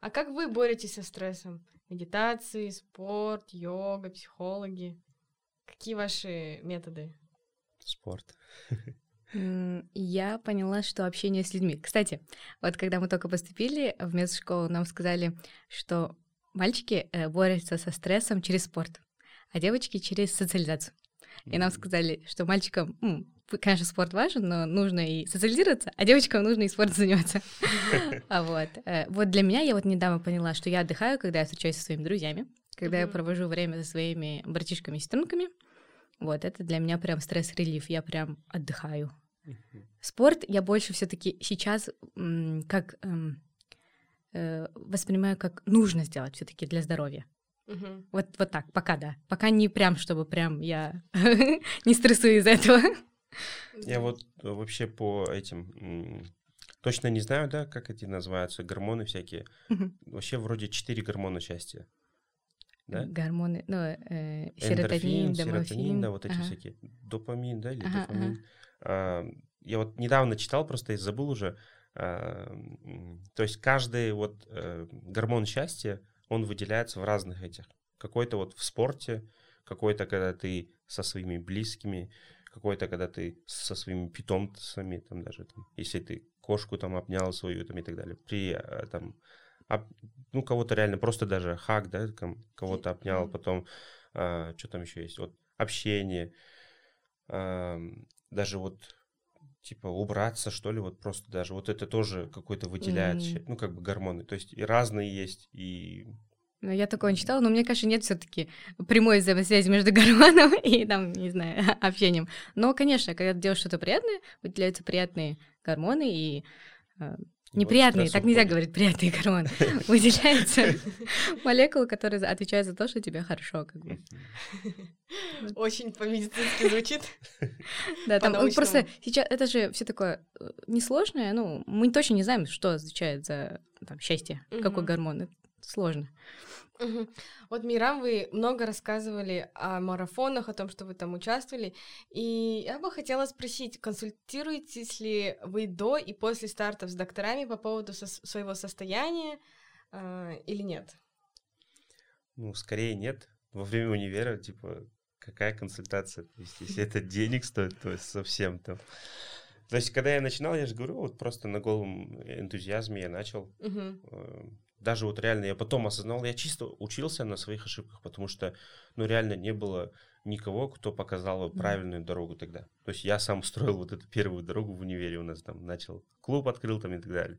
А как вы боретесь со стрессом? Медитации, спорт, йога, психологи? Какие ваши методы? Спорт. Я поняла, что общение с людьми. Кстати, вот когда мы только поступили в медшколу, нам сказали, что мальчики э, борются со стрессом через спорт, а девочки через социализацию. И нам сказали, что мальчикам, м, конечно, спорт важен, но нужно и социализироваться, а девочкам нужно и спортом заниматься. [laughs] А вот. э, Вот для меня я вот недавно поняла, что я отдыхаю, когда я встречаюсь со своими друзьями, когда я провожу время со своими братишками и сестренками. Вот, это для меня прям стресс-релив, я прям отдыхаю. Спорт я больше все-таки сейчас как эм, э, воспринимаю как нужно сделать все-таки для здоровья. Мгм. Вот, вот так, пока да. Пока не прям, чтобы прям я [laughs] не стрессую из-за этого. Я вот э, вообще по этим точно не знаю, да, как эти называются, гормоны всякие. Вообще вроде четыре гормона счастья. Да? Гормоны, ну, э, Эндорфин, серотонин, серотонин, домофин. да, вот эти Ага. всякие. Допамин, да, или Ага, дофамин. А, я вот недавно читал, просто я забыл уже. а, то есть каждый вот э, гормон счастья, он выделяется в разных этих. Какой-то вот в спорте, какой-то, когда ты со своими близкими, какой-то, когда ты со своими питомцами, там даже, там, если ты кошку там обнял свою там и так далее. При э, там, об- ну, кого-то реально просто даже хак, да, кого-то обнял, потом, что там еще есть, вот общение, ам, даже вот типа убраться, что ли, вот просто даже вот это тоже какой-то выделяет, ща- ну, как бы гормоны. То есть и разные есть, и Ну, я такое не читала, но мне, конечно, нет все-таки прямой взаимосвязи между [laughs] гормоном и там, не знаю, [laughs] общением. Но, конечно, когда ты делаешь что-то приятное, выделяются приятные гормоны и э, вот неприятные, так нельзя говорить, приятные гормоны. [laughs] Выделяются молекулы, которые отвечают за то, что тебе хорошо. Как бы. [laughs] Очень по-медицински звучит. [laughs] Да, там По-научному. просто сейчас это же все такое э, несложное. Ну, мы точно не знаем, что отвечает за там, счастье, какой гормон. Это сложно. Вот, Мирам, вы много рассказывали о марафонах, о том, что вы там участвовали. И я бы хотела спросить, консультируетесь ли вы до и после стартов с докторами по поводу сос- своего состояния э, или нет? Ну, скорее нет. Во время универа, типа, какая консультация? То есть, если это денег стоит, то есть совсем там. То есть, когда я начинал, я же говорю, вот просто на голом энтузиазме я начал. Мгм. Даже вот реально я потом осознал, я чисто учился на своих ошибках, потому что, ну, реально не было никого, кто показал правильную дорогу тогда. То есть я сам [laughs] строил вот эту первую дорогу в универе у нас там, начал клуб открыл там и так далее.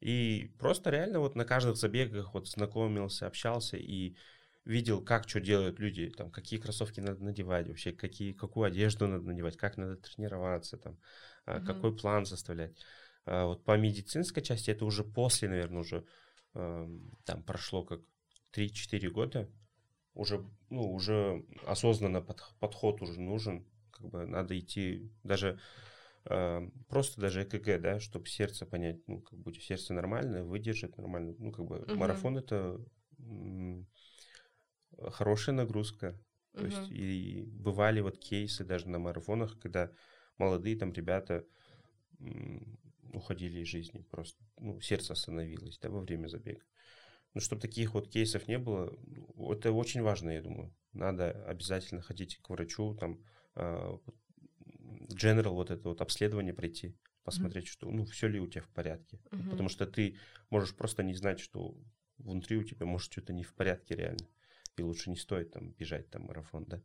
И просто реально вот на каждых забегах вот знакомился, общался и видел, как что делают люди, там, какие кроссовки надо надевать вообще, какие, какую одежду надо надевать, как надо тренироваться, там, Мгм. какой план составлять. А Вот по медицинской части это уже после, наверное, уже там прошло как 3-4 года, уже, ну, уже осознанно под- подход уже нужен, как бы надо идти даже эм, просто даже ЭКГ, да, чтобы сердце понять, ну, как бы сердце нормальное, выдержит нормально, ну, как бы Мгм. марафон это м, хорошая нагрузка, то есть Мгм. и бывали вот кейсы даже на марафонах, когда молодые там ребята м, уходили из жизни просто, ну, сердце остановилось, да, во время забега. Ну, чтобы таких вот кейсов не было, ну, это очень важно, я думаю. Надо обязательно ходить к врачу, там, а, general вот это вот обследование пройти, посмотреть, что, ну, все ли у тебя в порядке. Мгм. Потому что ты можешь просто не знать, что внутри у тебя может что-то не в порядке реально. И лучше не стоит там бежать там марафон, да.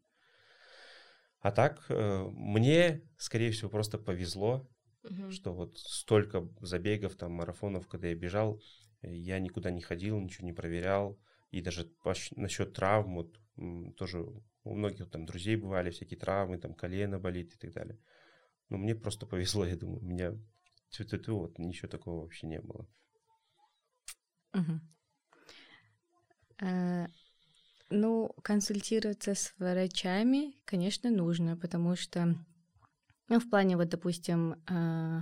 А так, э, мне, скорее всего, просто повезло, Мгм. что вот столько забегов, там, марафонов, когда я бежал, я никуда не ходил, ничего не проверял. И даже насчет травм, вот, тоже у многих там друзей бывали всякие травмы, там, колено болит и так далее. Но мне просто [laughs] повезло, я думаю, у меня тю-тю-тю, вот ничего такого вообще не было. Мгм. Э, Ну, консультироваться с врачами, конечно, нужно, потому что, ну, в плане, вот, допустим, э,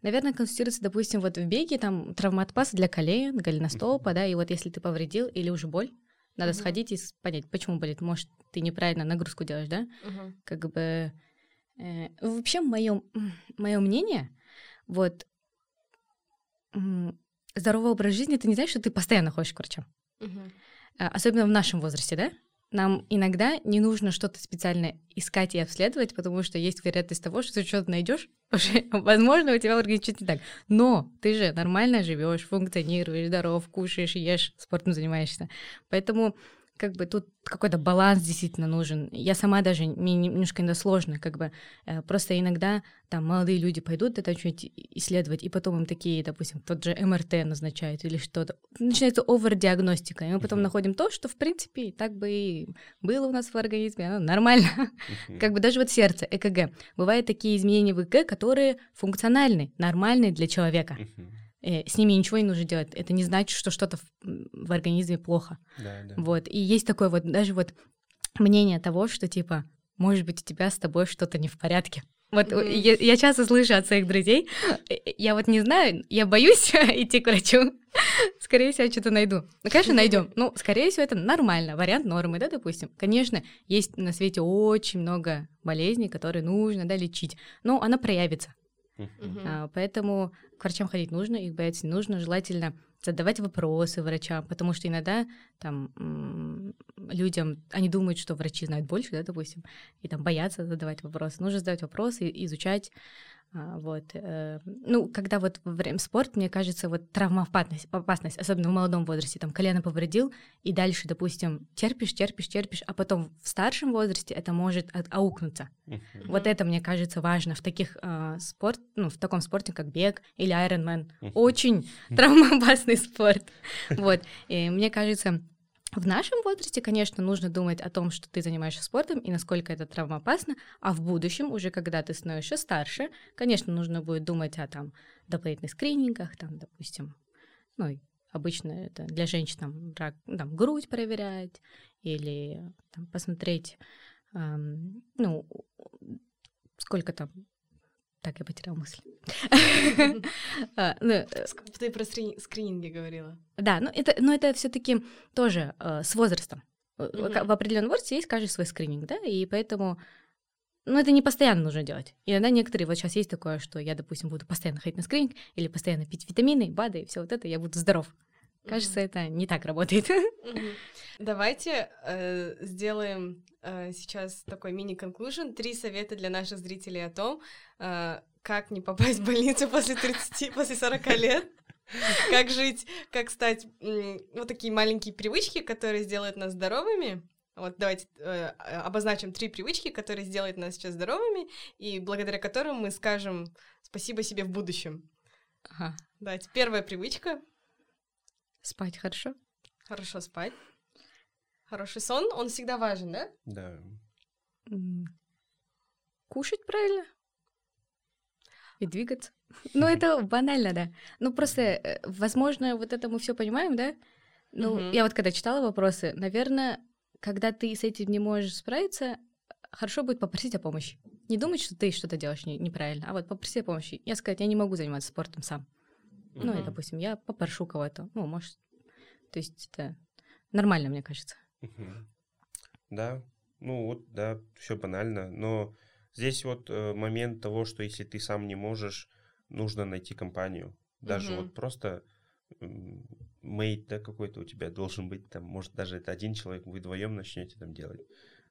наверное, консультируется, допустим, вот в беге там травматпас для колен, голеностопа, да, и вот если ты повредил или уже боль, надо uh-huh. сходить и понять, почему болит. Может, ты неправильно нагрузку делаешь, да? Uh-huh. Как бы... Э, вообще, мое, [clears throat] мое мнение, вот, здоровый образ жизни, это не значит, что ты постоянно ходишь к врачам. Uh-huh. Особенно в нашем возрасте, да? Нам иногда не нужно что-то специально искать и обследовать, потому что есть вероятность того, что ты что-то найдешь, [laughs] возможно, у тебя в организме что-то не так. Но ты же нормально живешь, функционируешь, здоров, кушаешь, ешь, спортом занимаешься. Поэтому как бы тут какой-то баланс действительно нужен. Я сама даже, мне немножко иногда сложно, как бы, э, просто иногда там молодые люди пойдут это что-нибудь исследовать, и потом им такие, допустим, тот же МРТ назначают или что-то. Начинается овер-диагностика, и мы потом находим то, что, в принципе, так бы и было у нас в организме, оно нормально. Как бы даже вот сердце, ЭКГ. Бывают такие изменения в ЭКГ, которые функциональны, нормальны для человека. С ними ничего не нужно делать. Это не значит, что что-то в, в организме плохо. Да, да. Вот. И есть такое вот даже вот мнение того, что типа, может быть, у тебя с тобой что-то не в порядке. Вот mm-hmm. я, я часто слышу от своих друзей, э, я вот не знаю, я боюсь [laughs] идти к врачу. Скорее всего, я что-то найду. Ну, конечно, найдем. Ну, скорее всего, это нормально, вариант нормы, да, допустим. Конечно, есть на свете очень много болезней, которые нужно, да, лечить, но она проявится. А, поэтому к врачам ходить нужно, их бояться не нужно. Желательно задавать вопросы врачам, потому что иногда там людям, они думают, что врачи знают больше, да, допустим, и там боятся задавать вопросы. Нужно задавать вопросы, изучать, вот. Э, ну, когда вот во время спорта, мне кажется, вот травмоопасность, опасность, особенно в молодом возрасте, там колено повредил, и дальше, допустим, терпишь, терпишь, терпишь, а потом в старшем возрасте это может аукнуться. Uh-huh. Вот это, мне кажется, важно в таких э, спорт, ну, в таком спорте, как бег или Ironman. Uh-huh. Очень травмоопасный спорт. [laughs] Вот. И мне кажется, в нашем возрасте, конечно, нужно думать о том, что ты занимаешься спортом и насколько это травмоопасно, а в будущем, уже когда ты становишься старше, конечно, нужно будет думать о там дополнительных скринингах, там, допустим, ну, обычно это для женщин там, рак, там грудь проверять или там, посмотреть, эм, ну, сколько там так, я потеряла мысль. [laughs] А, ну, э, ты про скрининги говорила. Да, но это, но это все таки тоже э, с возрастом. В определенном возрасте есть каждый свой скрининг, да, и поэтому ну, это не постоянно нужно делать. Иногда некоторые, вот сейчас есть такое, что я, допустим, буду постоянно ходить на скрининг или постоянно пить витамины, БАДы и все вот это, я буду здоров. Кажется, mm-hmm. это не так работает. Mm-hmm. Давайте э, сделаем э, сейчас такой мини-конклюжен. Три совета для наших зрителей о том, э, как не попасть в больницу после 30, [laughs] после 40 лет. Как жить, как стать вот такие маленькие привычки, которые сделают нас здоровыми. Вот давайте э, обозначим три привычки, которые сделают нас сейчас здоровыми, и благодаря которым мы скажем спасибо себе в будущем. Ага. Давайте, первая привычка Спать хорошо? Хорошо спать. Хороший сон, он всегда важен, да? Да. Кушать правильно? И двигаться. [laughs] Ну, это банально, да. Ну, просто, э, возможно, вот это мы все понимаем, да? Ну, угу. я вот когда читала вопросы, наверное, когда ты с этим не можешь справиться, хорошо будет попросить о помощи. Не думать, что ты что-то делаешь не, неправильно, а вот попросить о помощи. Я сказать, я не могу заниматься спортом сам. Uh-huh. Ну, и, допустим, я попрошу кого-то. Ну, может, то есть это нормально, мне кажется. Uh-huh. Да, ну вот, да, все банально. Но здесь вот э, момент того, что если ты сам не можешь, нужно найти компанию. Даже uh-huh. вот просто мейт, да, какой-то у тебя должен быть, там, может, даже это один человек, вы вдвоем начнете там делать.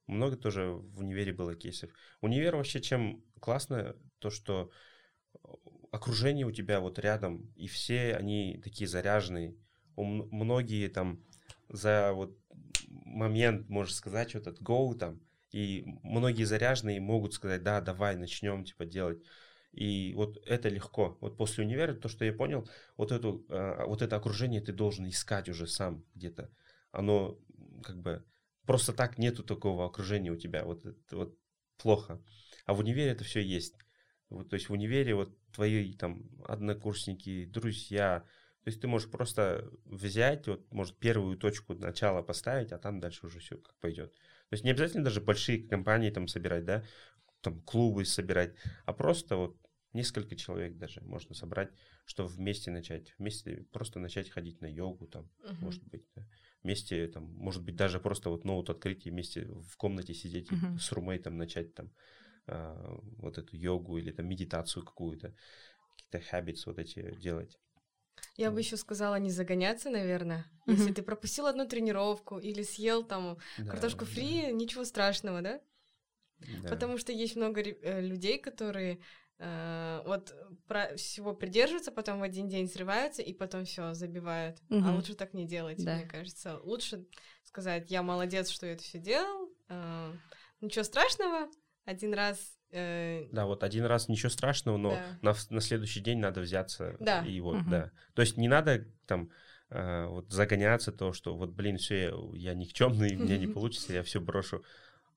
Много тоже в универе было кейсов. Универ вообще чем классно, то, что окружение у тебя вот рядом, и все они такие заряженные. Многие там за вот момент, можно сказать, вот этот go там, и многие заряженные могут сказать, да, давай, начнем, типа, делать. И вот это легко. Вот после универа, то, что я понял, вот, эту, э, вот это окружение ты должен искать уже сам где-то. Оно как бы просто так нету такого окружения у тебя. Вот, вот плохо. А в универе это все есть. Вот, то есть в универе вот твои там однокурсники, друзья, то есть ты можешь просто взять, вот, может, первую точку начала поставить, а там дальше уже все как пойдет. То есть не обязательно даже большие компании там собирать, да, там клубы собирать, а просто вот несколько человек даже можно собрать, чтобы вместе начать, вместе просто начать ходить на йогу там, Мгм. может быть, да. вместе там, может быть, даже просто вот ноут открыть и вместе в комнате сидеть Мгм. с румейтом начать там вот эту йогу или там медитацию какую-то, какие-то habits вот эти делать. Я бы еще сказала не загоняться, наверное. Мгм. Если ты пропустил одну тренировку или съел там Да, картошку да, фри, ничего страшного, да? да. Потому что есть много э, людей, которые э, вот про всего придерживаются, потом в один день срываются и потом все забивают. А Мгм. лучше так не делать, Да. мне кажется. Лучше сказать, я молодец, что я это все делал. э, ничего страшного, один раз. э, Да, вот один раз ничего страшного, но Да. на, на следующий день надо взяться Да. и вот, Мгм. да. То есть не надо там э, вот загоняться то, что вот, блин, все, я, я никчемный, у меня не [laughs] получится, я все брошу.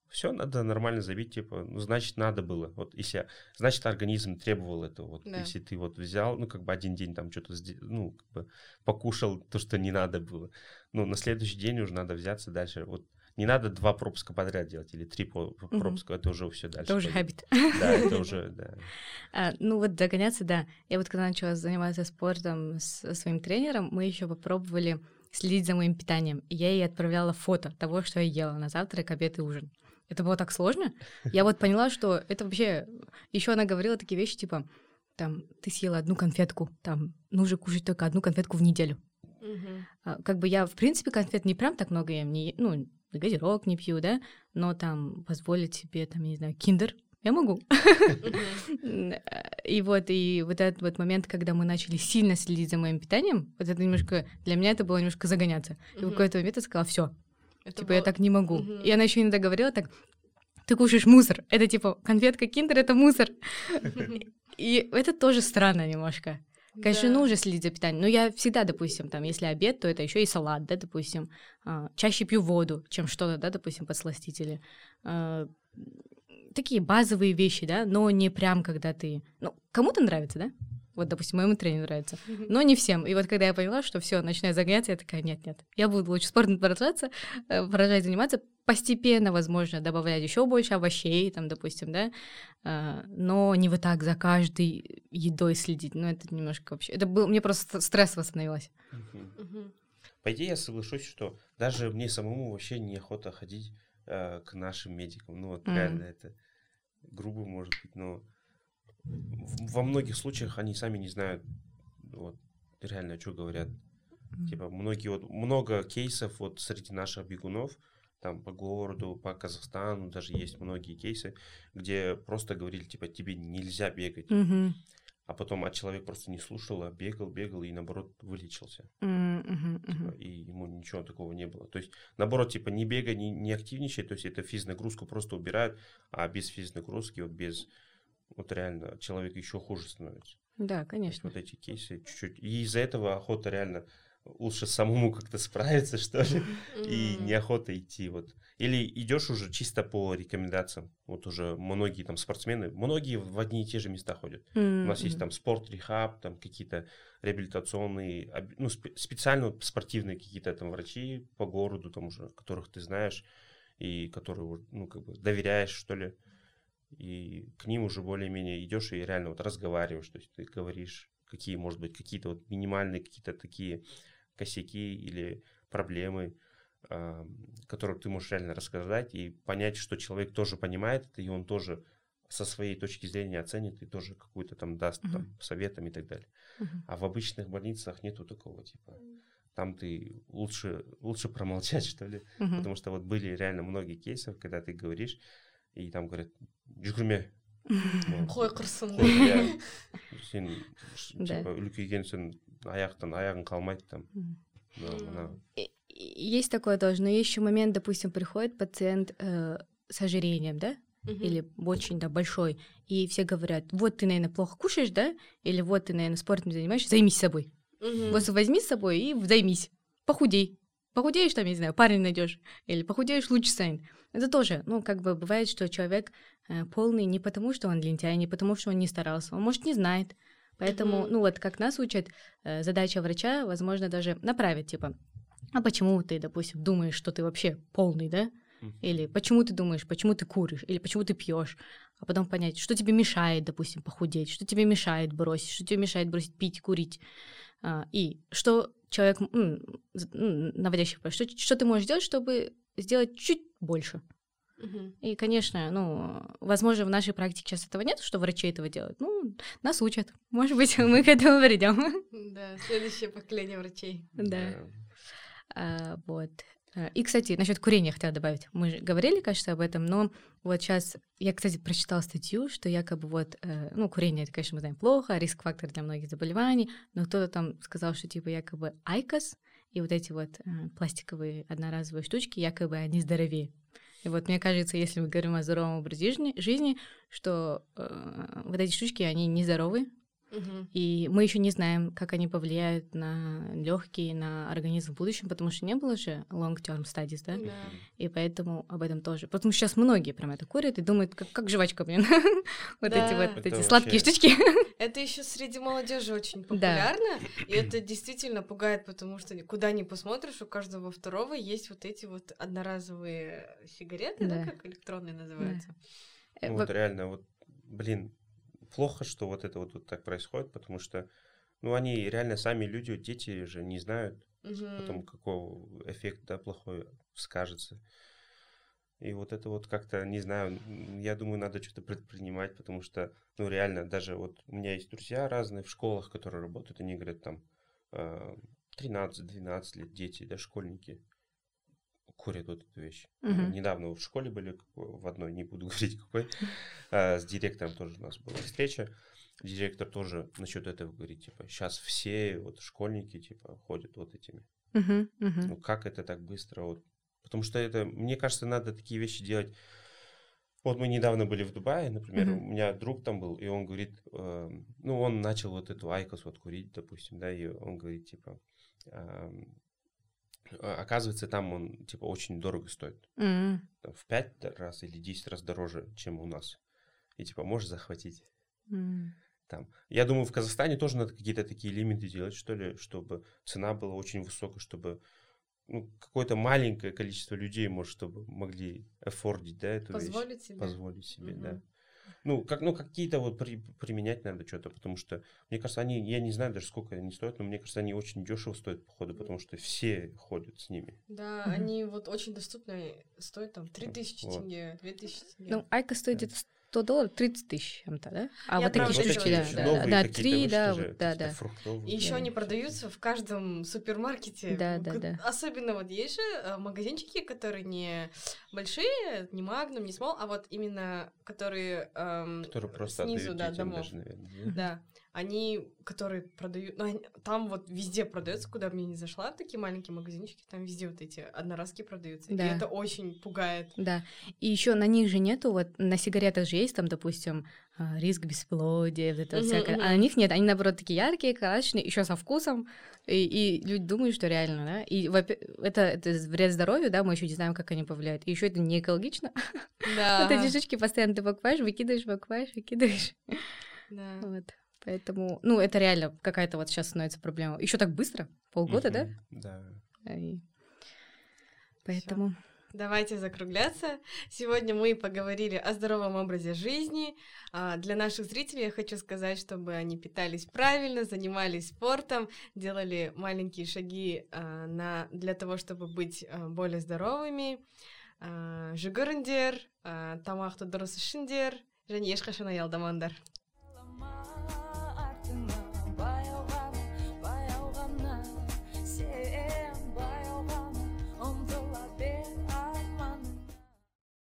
Все надо нормально забить, типа, ну, значит, надо было. Вот если, значит, организм требовал этого. Вот Да. если ты вот взял, ну, как бы один день там что-то, ну, как бы покушал то, что не надо было. Ну, на следующий день уже надо взяться дальше. Вот не надо два пропуска подряд делать или три пропуска, это уже все дальше. Это уже хабит. Да, это уже, да. [laughs] А, ну вот загоняться, да. Я вот когда начала заниматься спортом с своим тренером, мы еще попробовали следить за моим питанием. И я ей отправляла фото того, что я ела на завтрак, обед и ужин. Это было так сложно. Я вот поняла, что это вообще... Еще она говорила такие вещи, типа, там, ты съела одну конфетку, там, нужно кушать только одну конфетку в неделю. А, Как бы я, в принципе, конфет не прям так много ем, не, ну, газировок не пью, да, но там позволить себе, там, я не знаю, киндер, я могу. Мгм. [laughs] И вот, и вот этот вот момент, когда мы начали сильно следить за моим питанием, вот это немножко, для меня это было немножко загоняться. И в какой-то момент я сказала, все, типа, я так не могу. И она еще иногда говорила так, ты кушаешь мусор. Это типа, конфетка киндер — это мусор. [laughs] И это тоже странно немножко. Конечно, Да. нужно следить за питанием. Но я всегда, допустим, там, если обед, то это еще и салат, да, допустим. А, чаще пью воду, чем что-то, да, допустим, подсластители. А, такие базовые вещи, да, но не прям, когда ты... Ну, кому-то нравится, да? Вот, допустим, моему тренеру нравится. Но не всем. И вот когда я поняла, что все, начинаю загоняться, я такая, нет-нет, я буду лучше спортом продолжаться, э, продолжать заниматься, постепенно, возможно, добавлять еще больше овощей, там, допустим, да, а, но не вот так за каждой едой следить. Ну, это немножко вообще... Это был... Мне просто стрессово становилось. Мгм. Мгм. По идее, я соглашусь, что даже мне самому вообще неохота ходить э, к нашим медикам. Ну, вот Мгм. реально это грубо, может быть, но во многих случаях они сами не знают, вот, реально, что говорят. Типа, многие вот, много кейсов вот среди наших бегунов, там, по городу, по Казахстану даже есть многие кейсы, где просто говорили, типа, тебе нельзя бегать. Мгм. А потом, а человек просто не слушал, а бегал, бегал и, наоборот, вылечился. М, мгм, Типа, и ему ничего такого не было. То есть, наоборот, типа, не бегай, не, не активничай, то есть это физнагрузку просто убирают, а без физнагрузки, вот без, вот реально, человек еще хуже становится. Да, конечно. вот эти кейсы чуть-чуть. И из-за этого охота реально лучше самому как-то справиться, что ли, и неохота идти вот. Или идешь уже чисто по рекомендациям. Вот уже многие там спортсмены, многие в одни и те же места ходят. У нас есть там спорт, рехаб, там какие-то реабилитационные, ну, спе- специально спортивные какие-то там врачи по городу, там уже, которых ты знаешь и которые, ну, как бы доверяешь, что ли. И к ним уже более-менее идешь и реально вот разговариваешь, то есть ты говоришь, какие, может быть, какие-то вот минимальные какие-то такие косяки или проблемы, а, которые ты можешь реально рассказать и понять, что человек тоже понимает это, и он тоже со своей точки зрения оценит и тоже какую-то там даст Мгм. там советом и так далее. Мгм. А в обычных больницах нету такого типа. Там ты лучше, лучше промолчать, [laughs] что ли. Мгм. Потому что вот были реально многие кейсов, когда ты говоришь, и там говорят, жүгірме. Қой құрсын. Қой, иә. Сен типа аяқтан аяғың қалмайды там. И- Есть такое тоже, но есть еще момент, допустим, приходит пациент э, с ожирением, да, или очень, да, большой, и все говорят, вот ты, наверное, плохо кушаешь, да, или вот ты, наверное, спортом не занимаешься, займись собой. Вот возьми с собой и займись, похудей. Похудеешь там, я не знаю, парень найдешь, или похудеешь, лучше станет. Это тоже, ну, как бы бывает, что человек э, полный не потому, что он лентяй, не потому, что он не старался, он, может, не знает. Поэтому, Мгм. ну, вот как нас учат, э, задача врача, возможно, даже направить, типа, а почему ты, допустим, думаешь, что ты вообще полный, да? или почему ты думаешь, почему ты куришь, или почему ты пьешь, а потом понять, что тебе мешает, допустим, похудеть, что тебе мешает бросить, что тебе мешает бросить пить, курить, а, и что человек, наводящий, что, что ты можешь сделать, чтобы сделать чуть больше. И, конечно, ну, возможно, в нашей практике сейчас этого нет, что врачи этого делают. Ну, нас учат. Может быть, [laughs] мы к этому придем. Да, следующее поколение врачей. Да. А, вот. А, и, кстати, насчет курения хотела добавить. Мы же говорили, кажется, об этом, но вот сейчас я, кстати, прочитала статью, что якобы вот, э, ну, курение, это, конечно, мы знаем плохо, риск-фактор для многих заболеваний, но кто-то там сказал, что типа якобы айкос и вот эти вот э, пластиковые одноразовые штучки, якобы они здоровее. И вот мне кажется, если мы говорим о здоровом образе жизни, что э, вот эти штучки, они и мы еще не знаем, как они повлияют на легкие, на организм в будущем, потому что не было же long-term studies, да? да? И поэтому об этом тоже. Потому что сейчас многие прям это курят и думают, как, как жвачка, блин. [laughs] вот эти вот эти сладкие штучки. [laughs] это еще среди молодежи очень популярно, [clears throat] и это действительно пугает, потому что куда ни посмотришь, у каждого второго есть вот эти вот одноразовые сигареты, да, как электронные называются. Ну вот реально, вот, блин, плохо, что вот это вот, вот так происходит, потому что, ну, они реально сами люди, дети же не знают угу. потом, какого эффекта да, плохой скажется. И вот это вот как-то, не знаю, я думаю, надо что-то предпринимать, потому что, ну, реально, даже вот у меня есть друзья разные в школах, которые работают, они говорят там 13-12 а, лет дети, да, школьники курят вот эту вещь. Uh-huh. Недавно в школе были в одной, не буду [laughs] говорить какой, а, с директором тоже у нас была встреча. Директор тоже насчет этого говорит, типа, сейчас все вот школьники, типа, ходят вот этими. Uh-huh, uh-huh. Ну, как это так быстро? Вот. Потому что это, мне кажется, надо такие вещи делать. Вот мы недавно были в Дубае, например, uh-huh. у меня друг там был, и он говорит, э, ну, он начал вот эту айкос вот курить, допустим, да, и он говорит, типа, э, а, оказывается, там он, типа, очень дорого стоит. Mm. Там, в пять раз или десять раз дороже, чем у нас. И, типа, можешь захватить. Mm. Там. Я думаю, в Казахстане тоже надо какие-то такие лимиты делать, что ли, чтобы цена была очень высокая, чтобы ну, какое-то маленькое количество людей, может, чтобы могли аффордить, да, эту Позволить вещь. себе. Позволить себе, угу. да. Ну, как, ну какие-то вот при, применять надо что-то, потому что, мне кажется, они, я не знаю даже сколько они стоят, но мне кажется, они очень дешево стоят, походу, потому что все ходят с ними. Да, они вот очень доступны, стоят там 3000 вот. тенге, 2000 тенге. Ну, Айка стоит где-то 100 долларов, 30 тысяч чем-то, да? А я вот такие штучки, да, да, да, три, да, вот, да, да. И еще они продаются в каждом супермаркете. Да, да, да. Особенно вот есть же э, магазинчики, которые не большие, не Магнум, не Смол, а вот именно которые, эм, которые просто снизу, да, домов. Даже, наверное, да? Они, которые продают, ну, они, там вот везде продается, куда мне не зашла, такие маленькие магазинчики, там везде вот эти одноразки продаются, да. и это очень пугает. Да, и еще на них же нету, вот на сигаретах же есть там, допустим, а, риск бесплодия, вот это uh-huh, всякое, uh-huh. а на них нет, они наоборот такие яркие, красочные, еще со вкусом, и, и люди думают, что реально, да, и это, это вред здоровью, да, мы еще не знаем, как они повлияют, и еще это не экологично. Да. [laughs] Вот эти штучки постоянно ты покупаешь, выкидываешь, покупаешь, выкидываешь. Да. Вот. Поэтому, ну, это реально какая-то вот сейчас становится проблема. Еще так быстро? Полгода, да? Да. И... Поэтому... Всё. Давайте закругляться. Сегодня мы поговорили о здоровом образе жизни. А, для наших зрителей я хочу сказать, чтобы они питались правильно, занимались спортом, делали маленькие шаги а, на, для того, чтобы быть а, более здоровыми. Жүгіріңдер, тамақты дұрыс ішіңдер және ешқашан аялдамаңдар